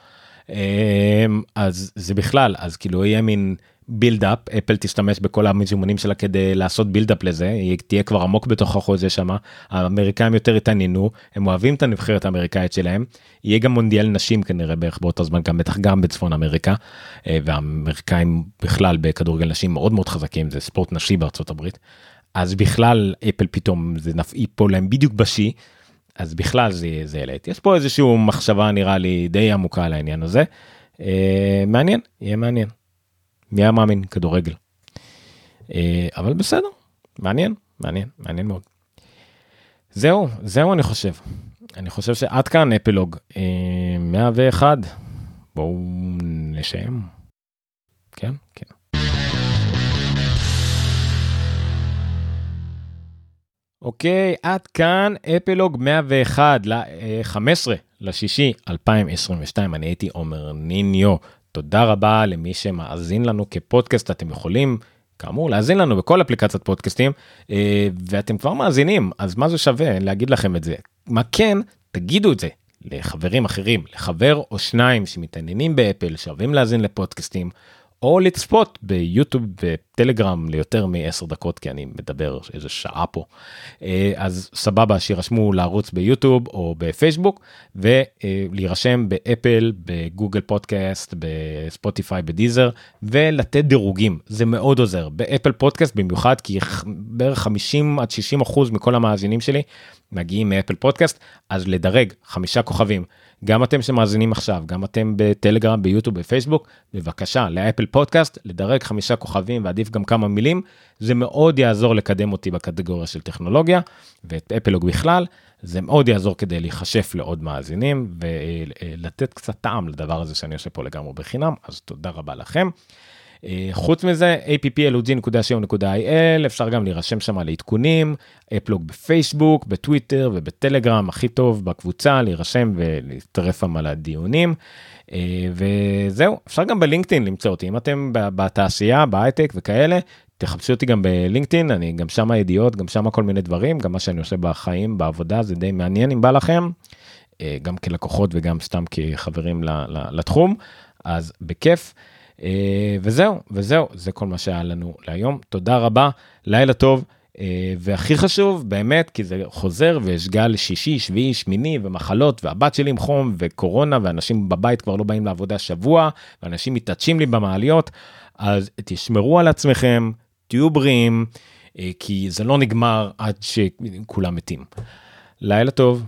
אז זה בכלל אז כאילו יהיה מין build-up אפל תשתמש בכל המזומנים שלה כדי לעשות build-up לזה היא תהיה כבר עמוק בתוך החוזה שמה האמריקאים יותר התעניינו הם אוהבים את הנבחרת האמריקאית שלהם יהיה גם מונדיאל נשים כנראה בערך באותו זמן גם בטח גם בצפון אמריקה אה, והאמריקאים בכלל בכדורגל נשים מאוד מאוד חזקים זה ספורט נשי בארצות הברית אז בכלל אפל פתאום זה ייפול להם בדיוק בשיא. אז בכלל זה זה ילד יש פה איזשהו מחשבה נראה לי די עמוקה על העניין הזה. אה, מעניין יהיה מעניין. מי היה מאמין כדורגל. אה, אבל בסדר מעניין מעניין מעניין מאוד. זהו זהו אני חושב אני חושב שעד כאן אפילוג 101 אה, בואו נשם. כן כן. אוקיי עד כאן אפילוג 101 ל-15 לשישי 2022 אני הייתי עומר ניניו תודה רבה למי שמאזין לנו כפודקאסט. אתם יכולים כאמור להאזין לנו בכל אפליקציית פודקאסטים אה, ואתם כבר מאזינים אז מה זה שווה להגיד לכם את זה? מה כן תגידו את זה לחברים אחרים לחבר או שניים שמתעניינים באפל שאוהבים להאזין לפודקאסטים או לצפות ביוטיוב וטלגרם ליותר מ-10 דקות כי אני מדבר איזה שעה פה. אה, אז סבבה שירשמו לערוץ ביוטיוב או בפייסבוק ולהירשם באפל בגוגל פודקאסט בספוטיפיי בדיזר ולתת דירוגים. זה מאוד עוזר. באפל פודקאסט במיוחד כי בערך 50 עד 60 אחוז מכל המאזינים שלי מגיעים מאפל פודקאסט אז לדרג חמישה כוכבים. גם אתם שמאזינים עכשיו, גם אתם בטלגרם, ביוטיוב, בפייסבוק, בבקשה, לאפל פודקאסט, לדרג חמישה כוכבים ועדיף גם כמה מילים, זה מאוד יעזור לקדם אותי בקטגוריה של טכנולוגיה, ואת אפלוג בכלל, זה מאוד יעזור כדי להיחשף לעוד מאזינים ולתת קצת טעם לדבר הזה שאני עושה פה לגמרי בחינם, אז תודה רבה לכם. אה, חוץ מזה appLOG.co.il אפשר גם להירשם שם לעדכונים אפלוג בפייסבוק בטוויטר ובטלגרם הכי טוב בקבוצה להירשם ולהצטרף שם על הדיונים. אה, וזהו אפשר גם בלינקדאין למצוא אותי אם אתם בתעשייה בהייטק וכאלה תחפשו אותי גם בלינקדאין, אני גם שם ידיעות, גם שם כל מיני דברים, גם מה שאני עושה בחיים, בעבודה, זה די מעניין אם בא לכם, אה, גם כלקוחות וגם סתם כחברים לתחום, אז בכיף. אה, וזהו, וזהו, זה כל מה שהיה לנו להיום. תודה רבה, לילה טוב. אה, והכי חשוב באמת כי זה חוזר ויש גל שישי שביעי שמיני ומחלות והבת שלי עם חום וקורונה ואנשים בבית כבר לא באים לעבודה שבוע ואנשים מתעטשים לי במעליות אז תשמרו על עצמכם תהיו בריאים כי זה לא נגמר עד שכולם מתים. לילה טוב.